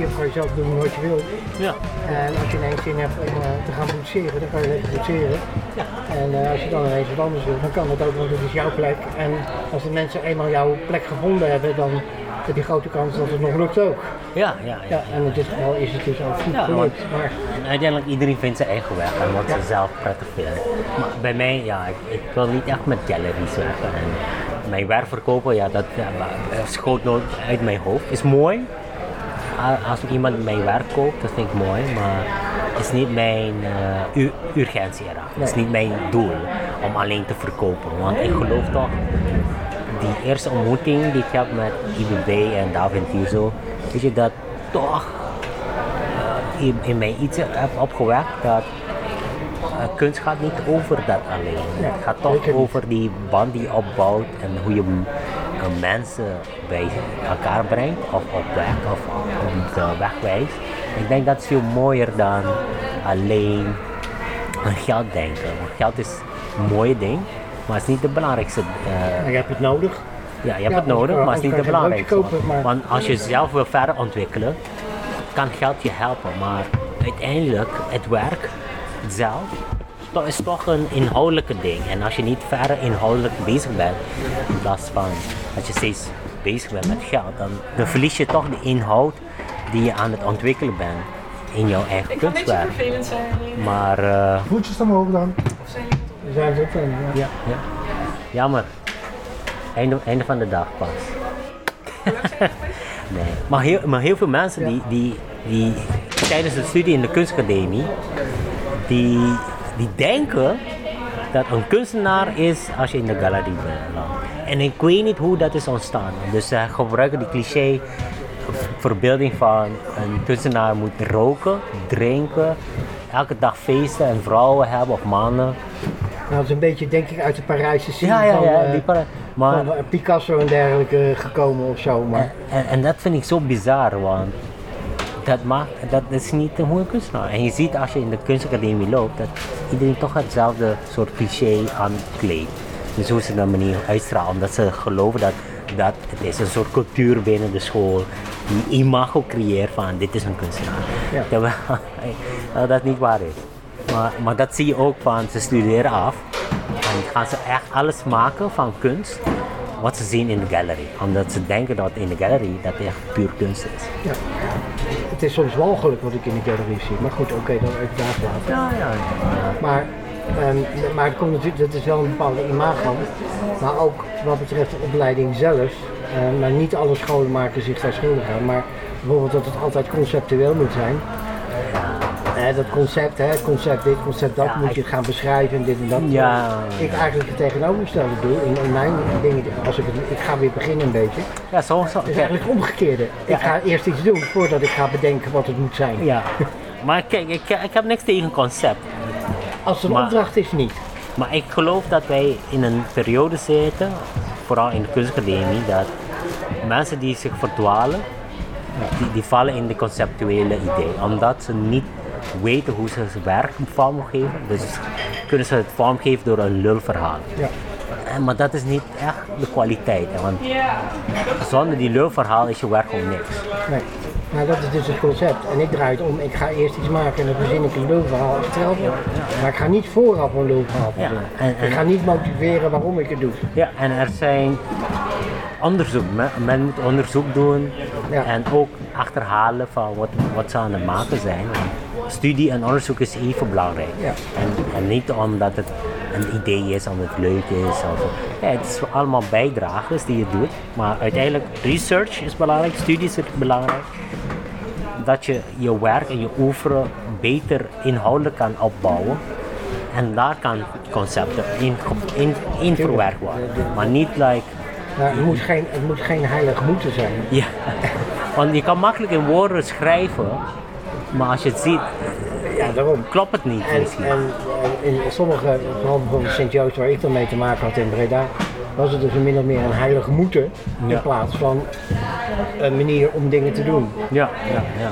hebt, kan je zelf doen wat je wil. Ja. En als je ineens zin hebt om eh, te gaan boetseren, dan kan je lekker boetseren. En eh, als je dan ineens wat anders wil, dan kan dat ook, want het is jouw plek. En als de mensen eenmaal jouw plek gevonden hebben, dan heb je grote kans dat het nog lukt ook. Ja, ja, ja. Ja, en in dit geval is het dus ook goed Ja, gelukt. Maar En uiteindelijk iedereen vindt zijn eigen weg en wat ze zelf prettig vinden. Maar bij mij, ja, ik, ik wil niet echt met galleries werken. En mijn werk verkopen, ja, dat ja, maar, schoot nooit uit mijn hoofd. Is mooi. Als iemand mijn werk koopt, dat vind ik mooi, maar het is niet mijn eh, ur- urgentie eraan. Het is niet mijn doel om alleen te verkopen. Want ik geloof toch, die eerste ontmoeting die ik heb met IBB en David Tiso, weet je, dat toch eh, in, in mij iets heb opgewekt dat eh, kunst gaat niet over dat alleen. het gaat toch over die band die je opbouwt en hoe je mensen bij elkaar brengt of op weg of op de weg wijst. Ik denk dat is veel mooier dan alleen aan geld denken. Want geld is een mooie ding, maar het is niet de belangrijkste. eh, je hebt het nodig. ja, je hebt Ja, het nodig, maar het is niet de belangrijkste. kopen, maar- Want als je zelf wil verder ontwikkelen, kan geld je helpen. Maar uiteindelijk, het werk zelf to- is toch een inhoudelijke ding. En als je niet verder inhoudelijk bezig bent, in plaats van dat je steeds bezig bent met geld, dan, dan verlies je toch de inhoud die je aan het ontwikkelen bent in jouw eigen kunstwerk. vervelend zijn. Maar eh, Voetjes omhoog dan. We zijn zo fan, ja. ja, ja. jammer. Einde, einde van de dag pas. [LAUGHS] nee, maar heel, maar heel veel mensen die, die, die tijdens de studie in de kunstacademie, die, die denken dat een kunstenaar is als je in de galerie bent. En ik weet niet hoe dat is ontstaan. Dus ze gebruiken die cliché verbeelding van een kunstenaar moet roken, drinken, elke dag feesten en vrouwen hebben of mannen. Nou, dat is een beetje, denk ik, uit de Parijse scene Ja, ja, van, ja. eh, Die maar, van eh, Picasso en dergelijke gekomen of zo. Maar en, en dat vind ik zo bizar, want dat, maakt, dat is niet een goede kunstenaar. En je ziet als je in de kunstacademie loopt, dat iedereen toch hetzelfde soort cliché aankleedt. Dus hoe ze dat manier uitstralen, omdat ze geloven dat, dat het is een soort cultuur binnen de school die imago creëert van dit is een kunstenaar. Ja. Terwijl [LAUGHS] eh, dat niet waar is. Maar, maar dat zie je ook van ze studeren af en gaan ze echt alles maken van kunst wat ze zien in de gallery. Omdat ze denken dat in de gallery dat echt puur kunst is. ja. het is soms walgelijk wat ik in de galerie zie. Maar goed, oké, dan even daar laten. Ja, ja, ja. Maar, ehm, maar het komt natuurlijk, dat is wel een bepaalde imago. Maar ook wat betreft de opleiding zelf. maar niet alle scholen maken zich daar schuldig aan. Maar bijvoorbeeld dat het altijd conceptueel moet zijn. Eh, dat concept, hè, concept dit, concept dat, Ja, moet je gaan beschrijven en dit en dat. Ja, Ik eigenlijk het tegenovergestelde doe in, in mijn dingen. Als ik, ik ga weer beginnen een beetje. Ja, zo, zo. Het is eigenlijk het omgekeerde. Ik ga eerst iets doen voordat ik ga bedenken wat het moet zijn. Ja. Maar kijk, ik, ik heb niks tegen concept. Als een Maar- opdracht is, niet. Maar ik geloof dat wij in een periode zitten, vooral in de kunstacademie, dat mensen die zich verdwalen, die, die vallen in de conceptuele idee. Omdat ze niet weten hoe ze het werk vorm geven. Dus kunnen ze het vormgeven door een lulverhaal. Ja. Eh, Maar dat is niet echt de kwaliteit. hè, Want zonder die lulverhaal is je werk gewoon niks. Nee. Maar dat is dus het concept. En ik draai het om. Ik ga eerst iets maken en dan verzin ik een lulverhaal achteraf. Maar ik ga niet vooraf een lulverhaal verzinnen. en- en- Ik ga niet motiveren waarom ik het doe. Ja, en er zijn onderzoek. Men, men moet onderzoek doen en ook achterhalen van wat, wat ze aan het maken zijn. Studie en onderzoek is even belangrijk. Ja. En, en niet omdat het een idee is, omdat het leuk is. Of, ja, het is allemaal bijdragers die je doet. Maar uiteindelijk, research is belangrijk, studie is belangrijk. Dat je je werk en je oefenen beter inhoudelijk kan opbouwen. En daar kan concepten in, in, in verwerkt worden. Maar niet like, het, moet geen, het moet geen heilig moeten zijn. [LAUGHS] ja. Want je kan makkelijk in woorden schrijven, maar als je het ziet, Ja, daarom. klopt het niet En, misschien. en, en in sommige, vooral bijvoorbeeld Sint-Joost, waar ik dan mee te maken had in Breda, was het dus min of meer een heilig moeten Ja. in plaats van een manier om dingen te doen. Ja, ja, ja.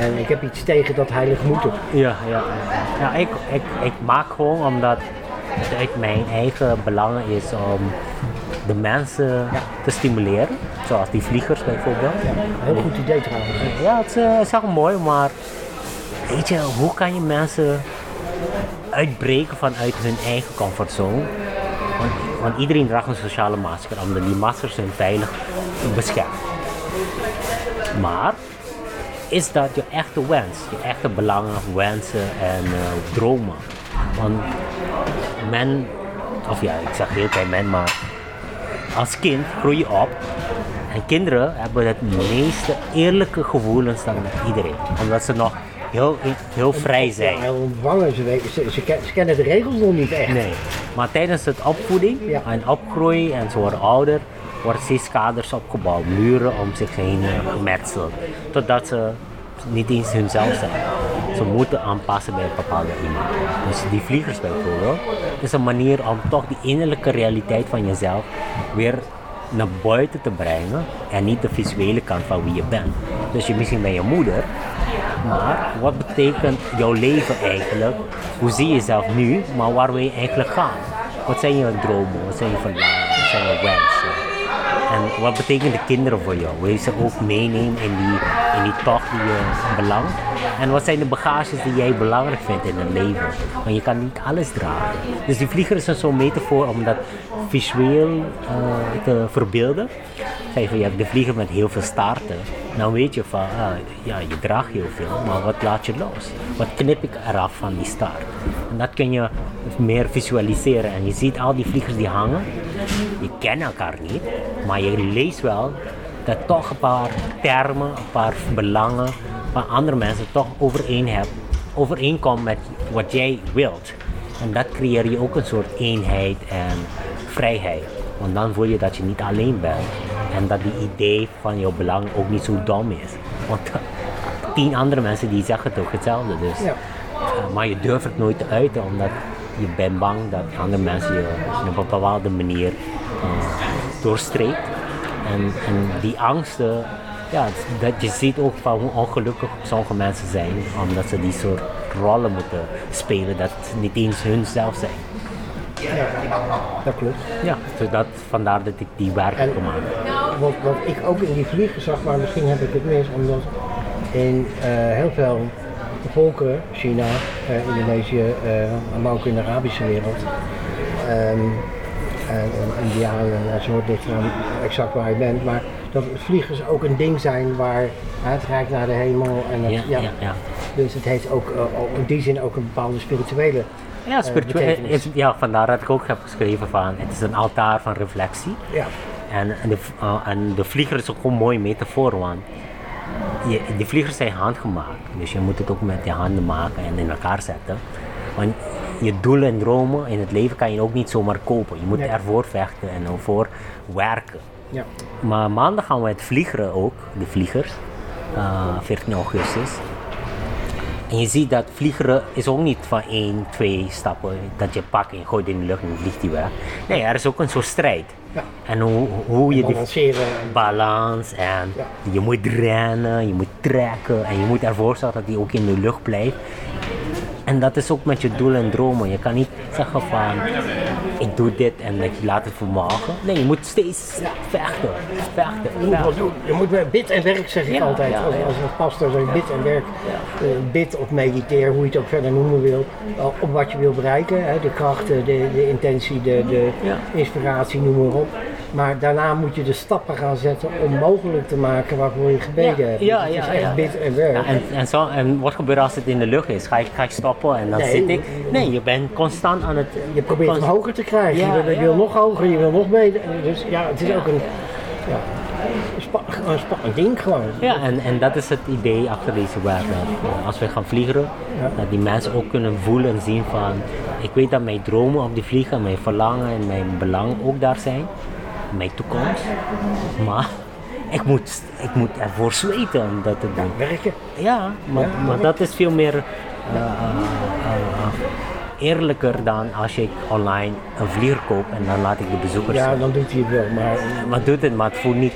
En ik heb iets tegen dat heilig moeten. Ja, ja. ja ik, ik, ik maak gewoon omdat het uit mijn eigen belangen is om de mensen te stimuleren. Zoals die vliegers bijvoorbeeld. Heel goed idee trouwens. Ja, het is, eh, het is echt mooi, maar weet je, hoe kan je mensen uitbreken vanuit hun eigen comfortzone? Want, want iedereen draagt een sociale masker, omdat die maskers hun veilig beschermen. Maar is dat je echte wens, je echte belangen, wensen en eh, dromen? Want men, of ja, ik zeg heel tijd men, maar als kind groei je op en kinderen hebben het meeste eerlijke gevoelens dan iedereen. Omdat ze nog heel, heel vrij zijn. Heel ontvangen, ze, ze, ze, ze kennen de regels nog niet echt. Nee. Maar tijdens het opvoeding Ja. en opgroei en ze worden ouder, worden steeds kaders opgebouwd, muren om zich heen eh, gemetseld. Totdat ze niet eens hunzelf zijn. Ze moeten aanpassen bij een bepaalde iemand. Dus die vliegers bijvoorbeeld, is een manier om toch die innerlijke realiteit van jezelf weer naar buiten te brengen en niet de visuele kant van wie je bent. Dus je misschien ben je moeder, maar wat betekent jouw leven eigenlijk? Hoe zie je jezelf nu, maar waar wil je eigenlijk gaan? Wat zijn je dromen? Wat zijn je verlangen? Wat zijn je wensen? En wat betekenen de kinderen voor jou? Wil je ze ook meenemen in die, in die tocht die je belangt? En wat zijn de bagages die jij belangrijk vindt in het leven? Want je kan niet alles dragen. Dus die vlieger is zo'n metafoor om dat visueel eh, te verbeelden. Zeg van, je hebt de vlieger met heel veel staarten. Dan weet je van, ah, ja, je draagt heel veel, maar wat laat je los? Wat knip ik eraf van die staart? En dat kun je meer visualiseren. En je ziet al die vliegers die hangen. Je kent elkaar niet, maar je leest wel dat toch een paar termen, een paar belangen van andere mensen toch overeen hebt, overeenkomt met wat jij wilt. En dat creëer je ook een soort eenheid en vrijheid. Want dan voel je dat je niet alleen bent. En dat die idee van jouw belang ook niet zo dom is. Want [LAUGHS] tien andere mensen die zeggen toch hetzelfde. Dus. Ja. Uh, maar je durft het nooit te uiten omdat je bent bang dat andere mensen je op een bepaalde manier uh, doorstreekt. En, en die angsten, ja, dat je ziet ook van hoe ongelukkig sommige mensen zijn omdat ze die soort rollen moeten spelen dat niet eens hun zelf zijn. Ja, dat klopt. Ja, dus dat, vandaar dat ik die werk heb En- gemaakt. Wat, wat ik ook in die vliegen zag, maar misschien heb ik het mis, omdat in eh, heel veel volkeren, China, eh, Indonesië, eh, maar ook in de Arabische wereld, ehm, en, en Indianen enzovoort, ligt eraan exact waar je bent, maar dat vliegers ook een ding zijn waar het rijdt naar de hemel en Ja, ja, ja. Dus het heeft ook eh, in die zin ook een bepaalde spirituele Ja, spiritueel, betekenis. is- ja, vandaar dat ik ook heb geschreven van het is een altaar van reflectie. ja. En, en, de, uh, en de vlieger is ook een mooi metafoor, want je, de vliegers zijn handgemaakt. Dus je moet het ook met je handen maken en in elkaar zetten. Want je doelen en dromen in het leven kan je ook niet zomaar kopen. Je moet Nee. ervoor vechten en ervoor werken. Ja. Maar maandag gaan we het vliegeren ook, de vliegers, uh, 14 augustus. En je ziet dat vliegeren is ook niet van één, twee stappen dat je pakt en je gooit in de lucht en vliegt hij weg. Nee, er is ook een soort strijd. Ja. En hoe, hoe je die balans en Ja. je moet rennen, je moet trekken en je moet ervoor zorgen dat hij ook in de lucht blijft. En dat is ook met je doelen en dromen. Je kan niet zeggen van ik doe dit en ik laat het vermogen. Nee, je moet steeds vechten, vechten, Je moet wat doen. Je moet bid en werk zeg ik Ja, altijd. ja, als, als een pastor zeg ik bid en werk. Eh, bid of mediteer, hoe je het ook verder noemen wil. Al- Op wat je wil bereiken. Hè. De krachten, de, de intentie, de, de inspiratie, noem maar op. Maar daarna moet je de stappen gaan zetten om mogelijk te maken waarvoor je gebeden Ja, hebt. ja, Dus het is ja, echt ja. bid en werk. En, en, zo, en wat gebeurt als het in de lucht is? Ga ik, ga ik stoppen en dan Nee. zit ik? Nee, je bent constant aan het... je probeert const- hoger te krijgen. Ja, je, wil, je ja. wil nog hoger, je wil nog beter. Dus ja, het is ook een, ja, een, spa- een spannend ding gewoon. Ja, en, en dat is het idee achter deze. Dat eh, als we gaan vliegen, dat die mensen ook kunnen voelen en zien van... Ik weet dat mijn dromen op die vliegen, mijn verlangen en mijn belang ook daar zijn. Mijn toekomst. Maar ik moet, ik moet ervoor zweten om dat te doen. Werken. Ja, maar, Ja, maar dat is veel meer eh, eh, eh, eerlijker dan als ik online een vlieger koop en dan laat ik de bezoekers Ja, dan doet hij het wel. Maar Maar doet het, maar het voelt niet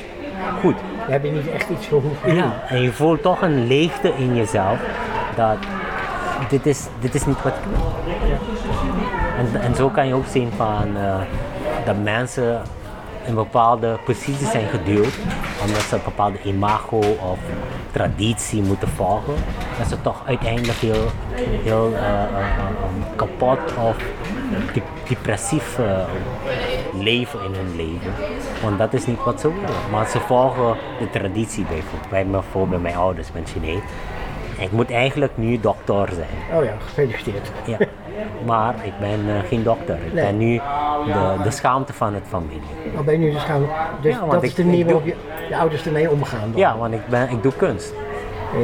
goed. daar heb je niet echt iets voor hoeven. Ja, en je voelt toch een leegte in jezelf dat dit is, dit is niet wat ik wil. En, en zo kan je ook zien van dat mensen in bepaalde posities zijn geduwd omdat ze een bepaalde imago of traditie moeten volgen. Dat ze toch uiteindelijk heel, heel eh, eh, eh, kapot of de- depressief leven in hun leven. Want dat is niet wat ze willen. Maar ze volgen de traditie bijvoorbeeld. Bij mijn ouders, ben Chinees. Ik moet eigenlijk nu dokter zijn. Oh ja, gefeliciteerd. Ja. Maar ik ben eh, geen dokter. Ik Nee. ben nu de, de schaamte van het familie. Dan ben je nu dus gaan. Dus Ja, dat is de manier waarop je, je ouders ermee omgaan. Dan. Ja, want ik, ben, ik doe kunst.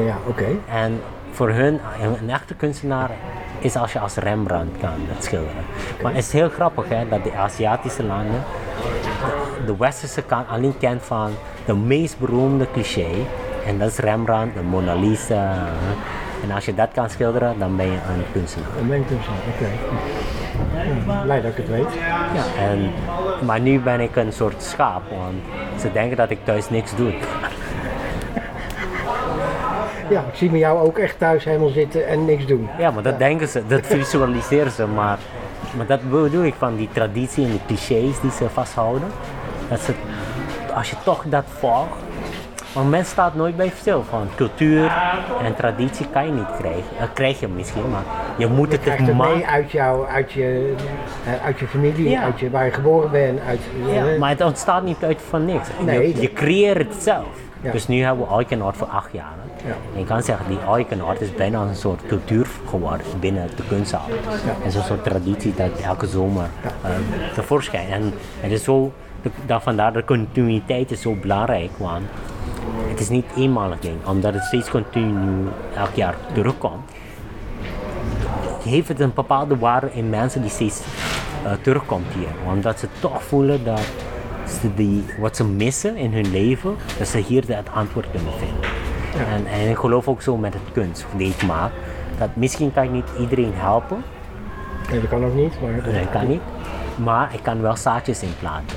Ja, oké. En voor hun, een, echte kunstenaar is als je als Rembrandt kan schilderen. Maar het is heel grappig hè, dat de Aziatische landen de, de westerse kant alleen kent van de meest beroemde cliché. En dat is Rembrandt, de Mona Lisa. En als je dat kan schilderen, dan ben je een kunstenaar. Een mengkunstenaar, oké. Blij dat ik het weet. Ja, en, maar nu ben ik een soort schaap, want ze denken dat ik thuis niks doe. [LAUGHS] Ja, ik zie me jou ook echt thuis helemaal zitten en niks doen. Ja, maar dat denken ze, dat [LAUGHS] visualiseren ze, maar, maar dat bedoel ik van die traditie en die clichés die ze vasthouden. Dat ze, als je toch dat volgt, want men staat nooit bij stil van cultuur en traditie kan je niet krijgen. Dat krijg je misschien, maar je moet Je het het maken. mee uit, jou, uit, je, eh, uit je familie, Ja. uit je, waar je geboren bent. Uit, Ja, eh, maar het ontstaat niet uit van niks. Nee, je, creëert het zelf. Ja. Dus nu hebben we Oikenoord voor acht jaar. Ja. En je kan zeggen, die Oikenoord is bijna een soort cultuur geworden binnen de kunstzaal. Het is een soort traditie dat elke zomer eh, tevoorschijn. En het is zo, dat vandaar de continuïteit is zo belangrijk, want het is niet eenmalig ding. Omdat het steeds continu elk jaar terugkomt, heeft het een bepaalde waarde in mensen die steeds eh, terugkomt hier. Omdat ze toch voelen dat ze die, wat ze missen in hun leven, dat ze hier het antwoord kunnen vinden. En, en ik geloof ook zo met het kunst die ik maak, dat misschien kan ik niet iedereen helpen, nee, dat kan ook niet, maar nee, dat kan niet, maar ik kan wel zaadjes in planten,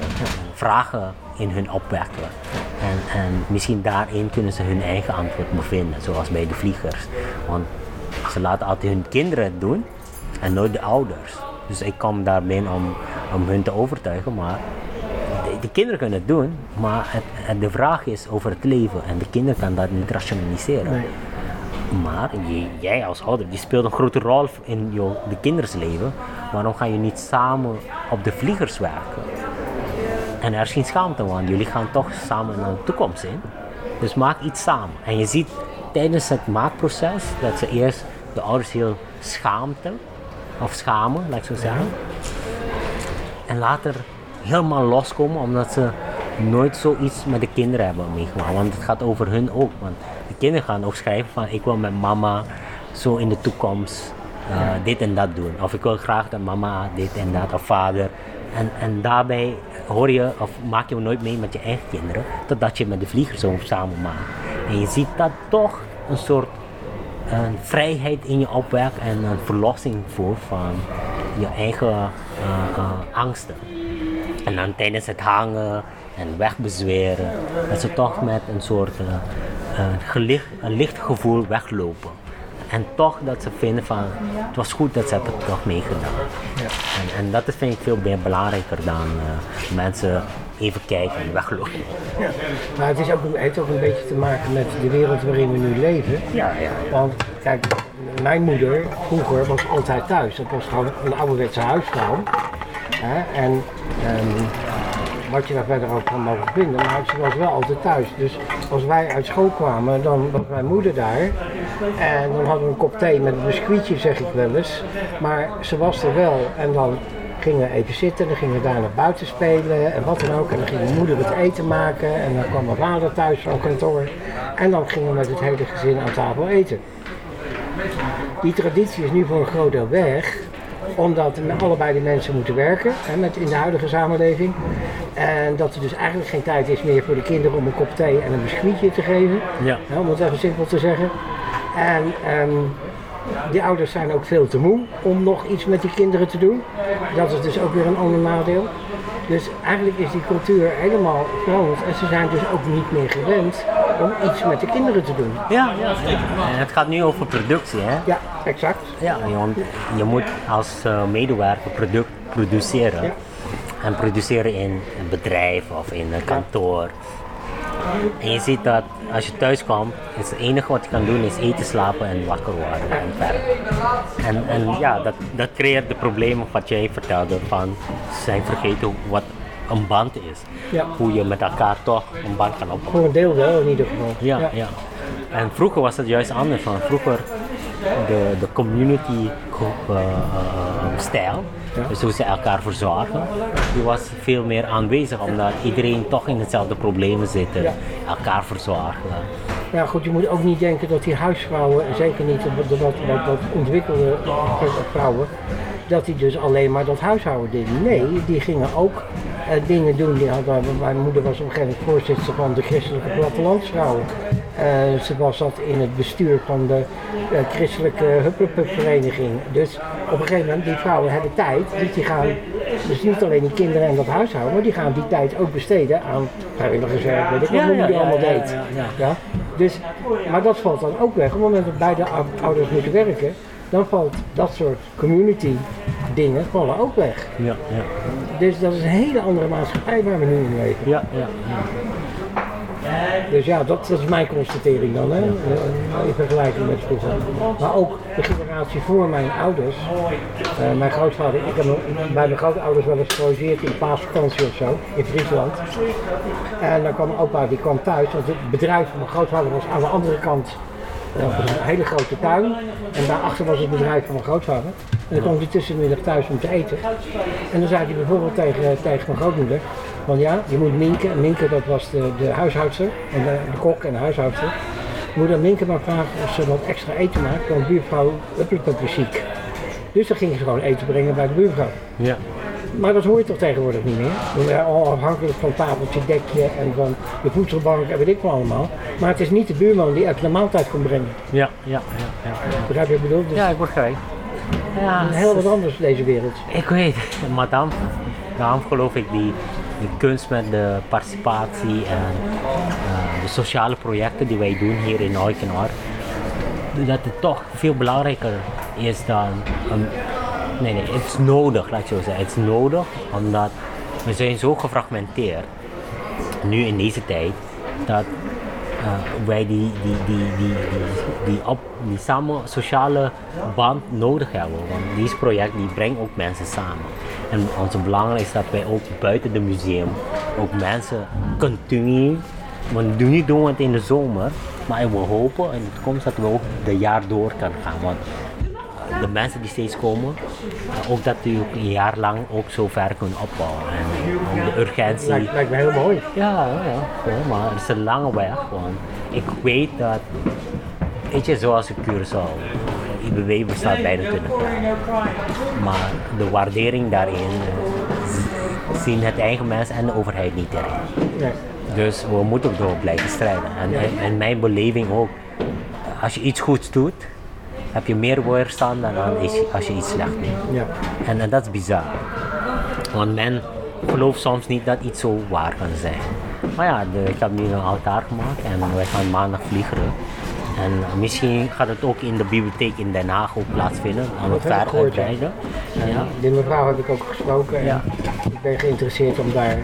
vragen in hun opwekken. En, en misschien daarin kunnen ze hun eigen antwoord bevinden, zoals bij de vliegers. Want ze laten altijd hun kinderen het doen en nooit de ouders. Dus ik kom daar binnen om, om hun te overtuigen, maar de, de kinderen kunnen het doen, maar het, het- de vraag is over het leven en de kinderen kan dat niet rationaliseren. Nee. Maar je- jij als ouder, die speelt een grote rol in jou, de kindersleven. Waarom ga je niet samen op de vliegers werken? En er is geen schaamte, want jullie gaan toch samen naar de toekomst in. Dus maak iets samen. En je ziet tijdens het maakproces dat ze eerst de ouders heel schaamte, of schamen, laat ik zo zeggen. En later helemaal loskomen omdat ze nooit zoiets met de kinderen hebben meegemaakt. Want het gaat over hun ook. Want de kinderen gaan ook schrijven van ik wil met mama zo in de toekomst eh, dit en dat doen. Of ik wil graag dat mama dit en dat, of vader. En, en daarbij hoor je of maak je nooit mee met je eigen kinderen. Totdat je met de vliegers zo samen maakt. En je ziet dat toch een soort een vrijheid in je opwekt en een verlossing voor van je eigen eh, eh, angsten. En dan tijdens het hangen en wegbezweren, dat ze toch met een soort gelicht, een licht gevoel weglopen. En toch dat ze vinden van, het was goed dat ze het toch meegedaan. En, en dat is, vind ik veel meer belangrijker dan eh, mensen even kijken en weglopen. Maar het is ook, heeft ook een beetje te maken met de wereld waarin we nu leven. Ja, ja. Want kijk, mijn moeder vroeger was altijd thuis. Dat was gewoon een ouderwetse huisvrouw. Hè? En ehm, wat je daar verder ook van mogen vinden, maar ze was wel altijd thuis. Dus als wij uit school kwamen, dan was mijn moeder daar. En dan hadden we een kop thee met een biscuitje, zeg ik wel eens. Maar ze was er wel. En dan gingen we even zitten, dan gingen we daar naar buiten spelen en wat dan ook. En dan ging mijn moeder het eten maken en dan kwam mijn vader thuis van kantoor. En dan gingen we met het hele gezin aan tafel eten. Die traditie is nu voor een groot deel weg, omdat allebei de mensen moeten werken hè, met, in de huidige samenleving. En dat er dus eigenlijk geen tijd is meer voor de kinderen om een kop thee en een biscuitje te geven, Ja. hè, om het even simpel te zeggen. En ehm, die ouders zijn ook veel te moe om nog iets met die kinderen te doen. Dat is dus ook weer een ander nadeel. Dus eigenlijk is die cultuur helemaal veranderd en ze zijn dus ook niet meer gewend om iets met de kinderen te doen. Ja, ja. En het gaat nu over productie, hè? Ja, exact. Ja, want je moet als eh, medewerker product produceren. Ja. En produceren in een bedrijf of in een kantoor. En je ziet dat als je thuis komt, is het enige wat je kan doen is eten, slapen en wakker worden en verder. En, en ja, dat, dat creëert de problemen wat jij vertelde van ze zijn vergeten wat een band is. Ja. Hoe je met elkaar toch een band kan opbouwen. Voor een deel wel in ieder geval. Ja, ja. En vroeger was het juist anders. Van vroeger de, de community eh, eh, eh, stijl, Ja. dus hoe ze elkaar verzorgen, die was veel meer aanwezig omdat iedereen toch in hetzelfde problemen zit, Ja. elkaar verzorgen. Ja goed, je moet ook niet denken dat die huisvrouwen, zeker niet de, de wat, wat, wat ontwikkelde vrouwen, dat die dus alleen maar dat huishouden deden. Nee, die gingen ook eh, dingen doen. Die hadden, mijn moeder was op een gegeven moment voorzitter van de christelijke plattelandsvrouwen. Eh, ze was zat in het bestuur van de eh, christelijke huppelpup-vereniging. Dus op een gegeven moment, die vrouwen hebben tijd, dus die gaan, dus niet alleen die kinderen en dat huishouden, maar die gaan die tijd ook besteden aan vrijwilligerswerk, weet ik wat Ja, ja, ja, allemaal deed. ja? Dus, maar dat valt dan ook weg. Op het moment dat beide ou- ouders moeten werken, dan valt dat soort community dingen vallen ook weg. Ja, ja, Dus dat is een hele andere maatschappij waar we nu in leven. ja, ja. Dus ja, dat, dat is mijn constatering dan, hè? Eh, in vergelijking met vroeger. Maar ook de generatie voor mijn ouders. Eh, mijn grootvader, ik heb bij mijn grootouders wel eens gelogeerd in paasvakantie of zo, in Friesland. En dan kwam opa, die kwam thuis, want het bedrijf van mijn grootvader was aan de andere kant. Dat was een hele grote tuin. En daarachter was het bedrijf van mijn grootvader. En dan kwam hij tussen de middag thuis om te eten. En dan zei hij bijvoorbeeld tegen, tegen mijn grootmoeder. Van ja, je moet Minke. En Minke dat was de, de huishoudster. En de, de kok en de huishoudster. Moet aan Minke maar vragen of ze wat extra eten maakt. Want buurvrouw Uppelpup is ziek. Dus dan ging ze gewoon eten brengen bij de buurvrouw. ja. Maar dat hoor je toch tegenwoordig niet meer? Dan al afhankelijk van tafeltje, dekje en van de voedselbank en weet ik wel allemaal. Maar het is niet de buurman die de maaltijd komt brengen. Ja, ja, ja, ja. Begrijp je wat ik bedoel? Dus Ja, ik begrijp. Ja, het is heel wat anders deze wereld. Ik weet, maar dan, daarom geloof ik die, die kunst met de participatie en eh, de sociale projecten die wij doen hier in Oikenaar, dat het toch veel belangrijker is dan, een- nee nee, het is nodig, laat ik zo zeggen, het is nodig omdat we zijn zo gefragmenteerd, nu in deze tijd, dat eh, wij die, die, die, die, die, op, die samen sociale band nodig hebben. Want deze project die brengt ook mensen samen. En onze belang is dat wij ook buiten het museum ook mensen continu, want nu doen we het in de zomer, maar we hopen in de toekomst dat we ook de jaar door kan gaan. Want de mensen die steeds komen, eh, ook dat die ook een jaar lang ook zo ver kunnen opbouwen. En eh, de urgentie. Lijkt, lijkt me heel mooi. Ja, ja, maar het is een lange weg. Want ik weet dat, weet je, zoals in Curaçao, IBW bestaat bijna 20 jaar. Maar de waardering daarin eh, zien het eigen mensen en de overheid niet erin. Nee. Dus we moeten ook door blijven strijden. En, en, en mijn beleving ook, als je iets goeds doet, heb je meer weerstand dan als- als je iets slecht doet. Ja. En, en dat is bizar. Want men gelooft soms niet dat iets zo waar kan zijn. Maar ja, de, ik heb nu een altaar gemaakt en wij gaan maandag vliegen. En misschien gaat het ook in de bibliotheek in Den Haag ook plaatsvinden. Aan het ver uitbreiden. En ja, Die mevrouw heb ik ook gesproken en Ja. ik ben geïnteresseerd om daar, eh,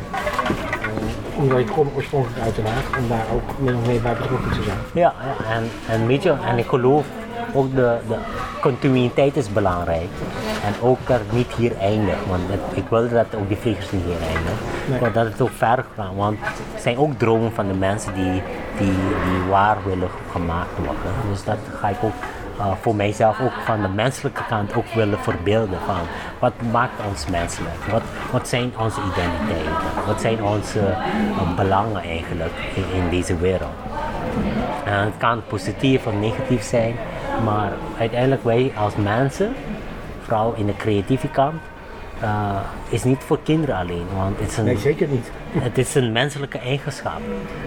omdat ik kom oorspronkelijk uit Den Haag, om daar ook min of meer bij betrokken te zijn. ja, ja en, en weet je, en ik geloof ook de, de continuïteit is belangrijk. En ook dat het niet hier eindigt. Want het- ik wil dat ook die vliegers niet hier eindigen. Nee. Maar dat het ook verder gaat. Want het zijn ook dromen van de mensen die, die, die waar willen gemaakt worden. Dus dat ga ik ook eh, voor mijzelf ook van de menselijke kant ook willen verbeelden. Van wat maakt ons menselijk? Wat, wat zijn onze identiteiten? Wat zijn onze eh, belangen eigenlijk in, in deze wereld? En het kan positief of negatief zijn, maar uiteindelijk wij als mensen, vooral in de creatieve kant, eh, is niet voor kinderen alleen, want het is een, Nee, zeker niet. het is een menselijke eigenschap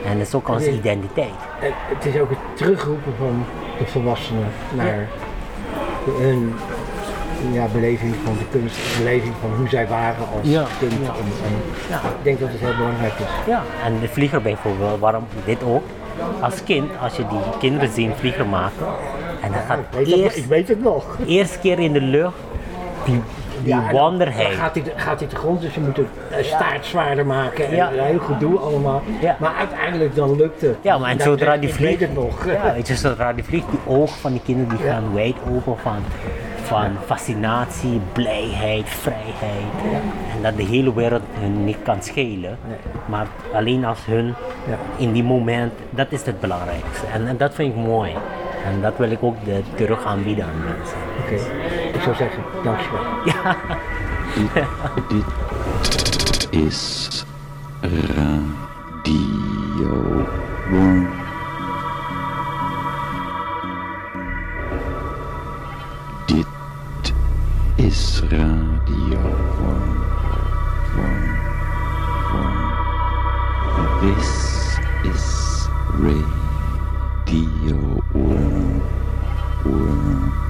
en het is ook onze identiteit. En het is ook het terugroepen van de volwassenen naar hun ja, beleving van de kunst, beleving van hoe zij waren als Ja, kind. ja. En, en Ja. ik denk dat het heel belangrijk is. Ja, en de vlieger bijvoorbeeld, waarom dit ook? Als kind, als je die kinderen ziet een vlieger maken, en dan gaat ik, weet het, eerst, ik weet het nog. [LAUGHS] eerste keer in de lucht, die, die Ja. Dan gaat hij, gaat hij te grond, dus je moet de eh, staart zwaarder maken en Ja. heel gedoe allemaal. Ja. Maar uiteindelijk dan lukt het. Ja, maar en zodra die vliegt, het nog. Ja, je, zodra die vliegt, die ogen van die kinderen die gaan wijd open van, van fascinatie, blijheid, vrijheid. En dat de hele wereld hun niet kan schelen. Nee. Maar alleen als hun in die moment, dat is het belangrijkste. En, en dat vind ik mooi. En dat wil ik ook de, terug aanbieden aan mensen. Oké, ik zou zeggen, dankjewel. Ja. Dit is Radio. Dit is Radio. This is Radio deal worm, worm.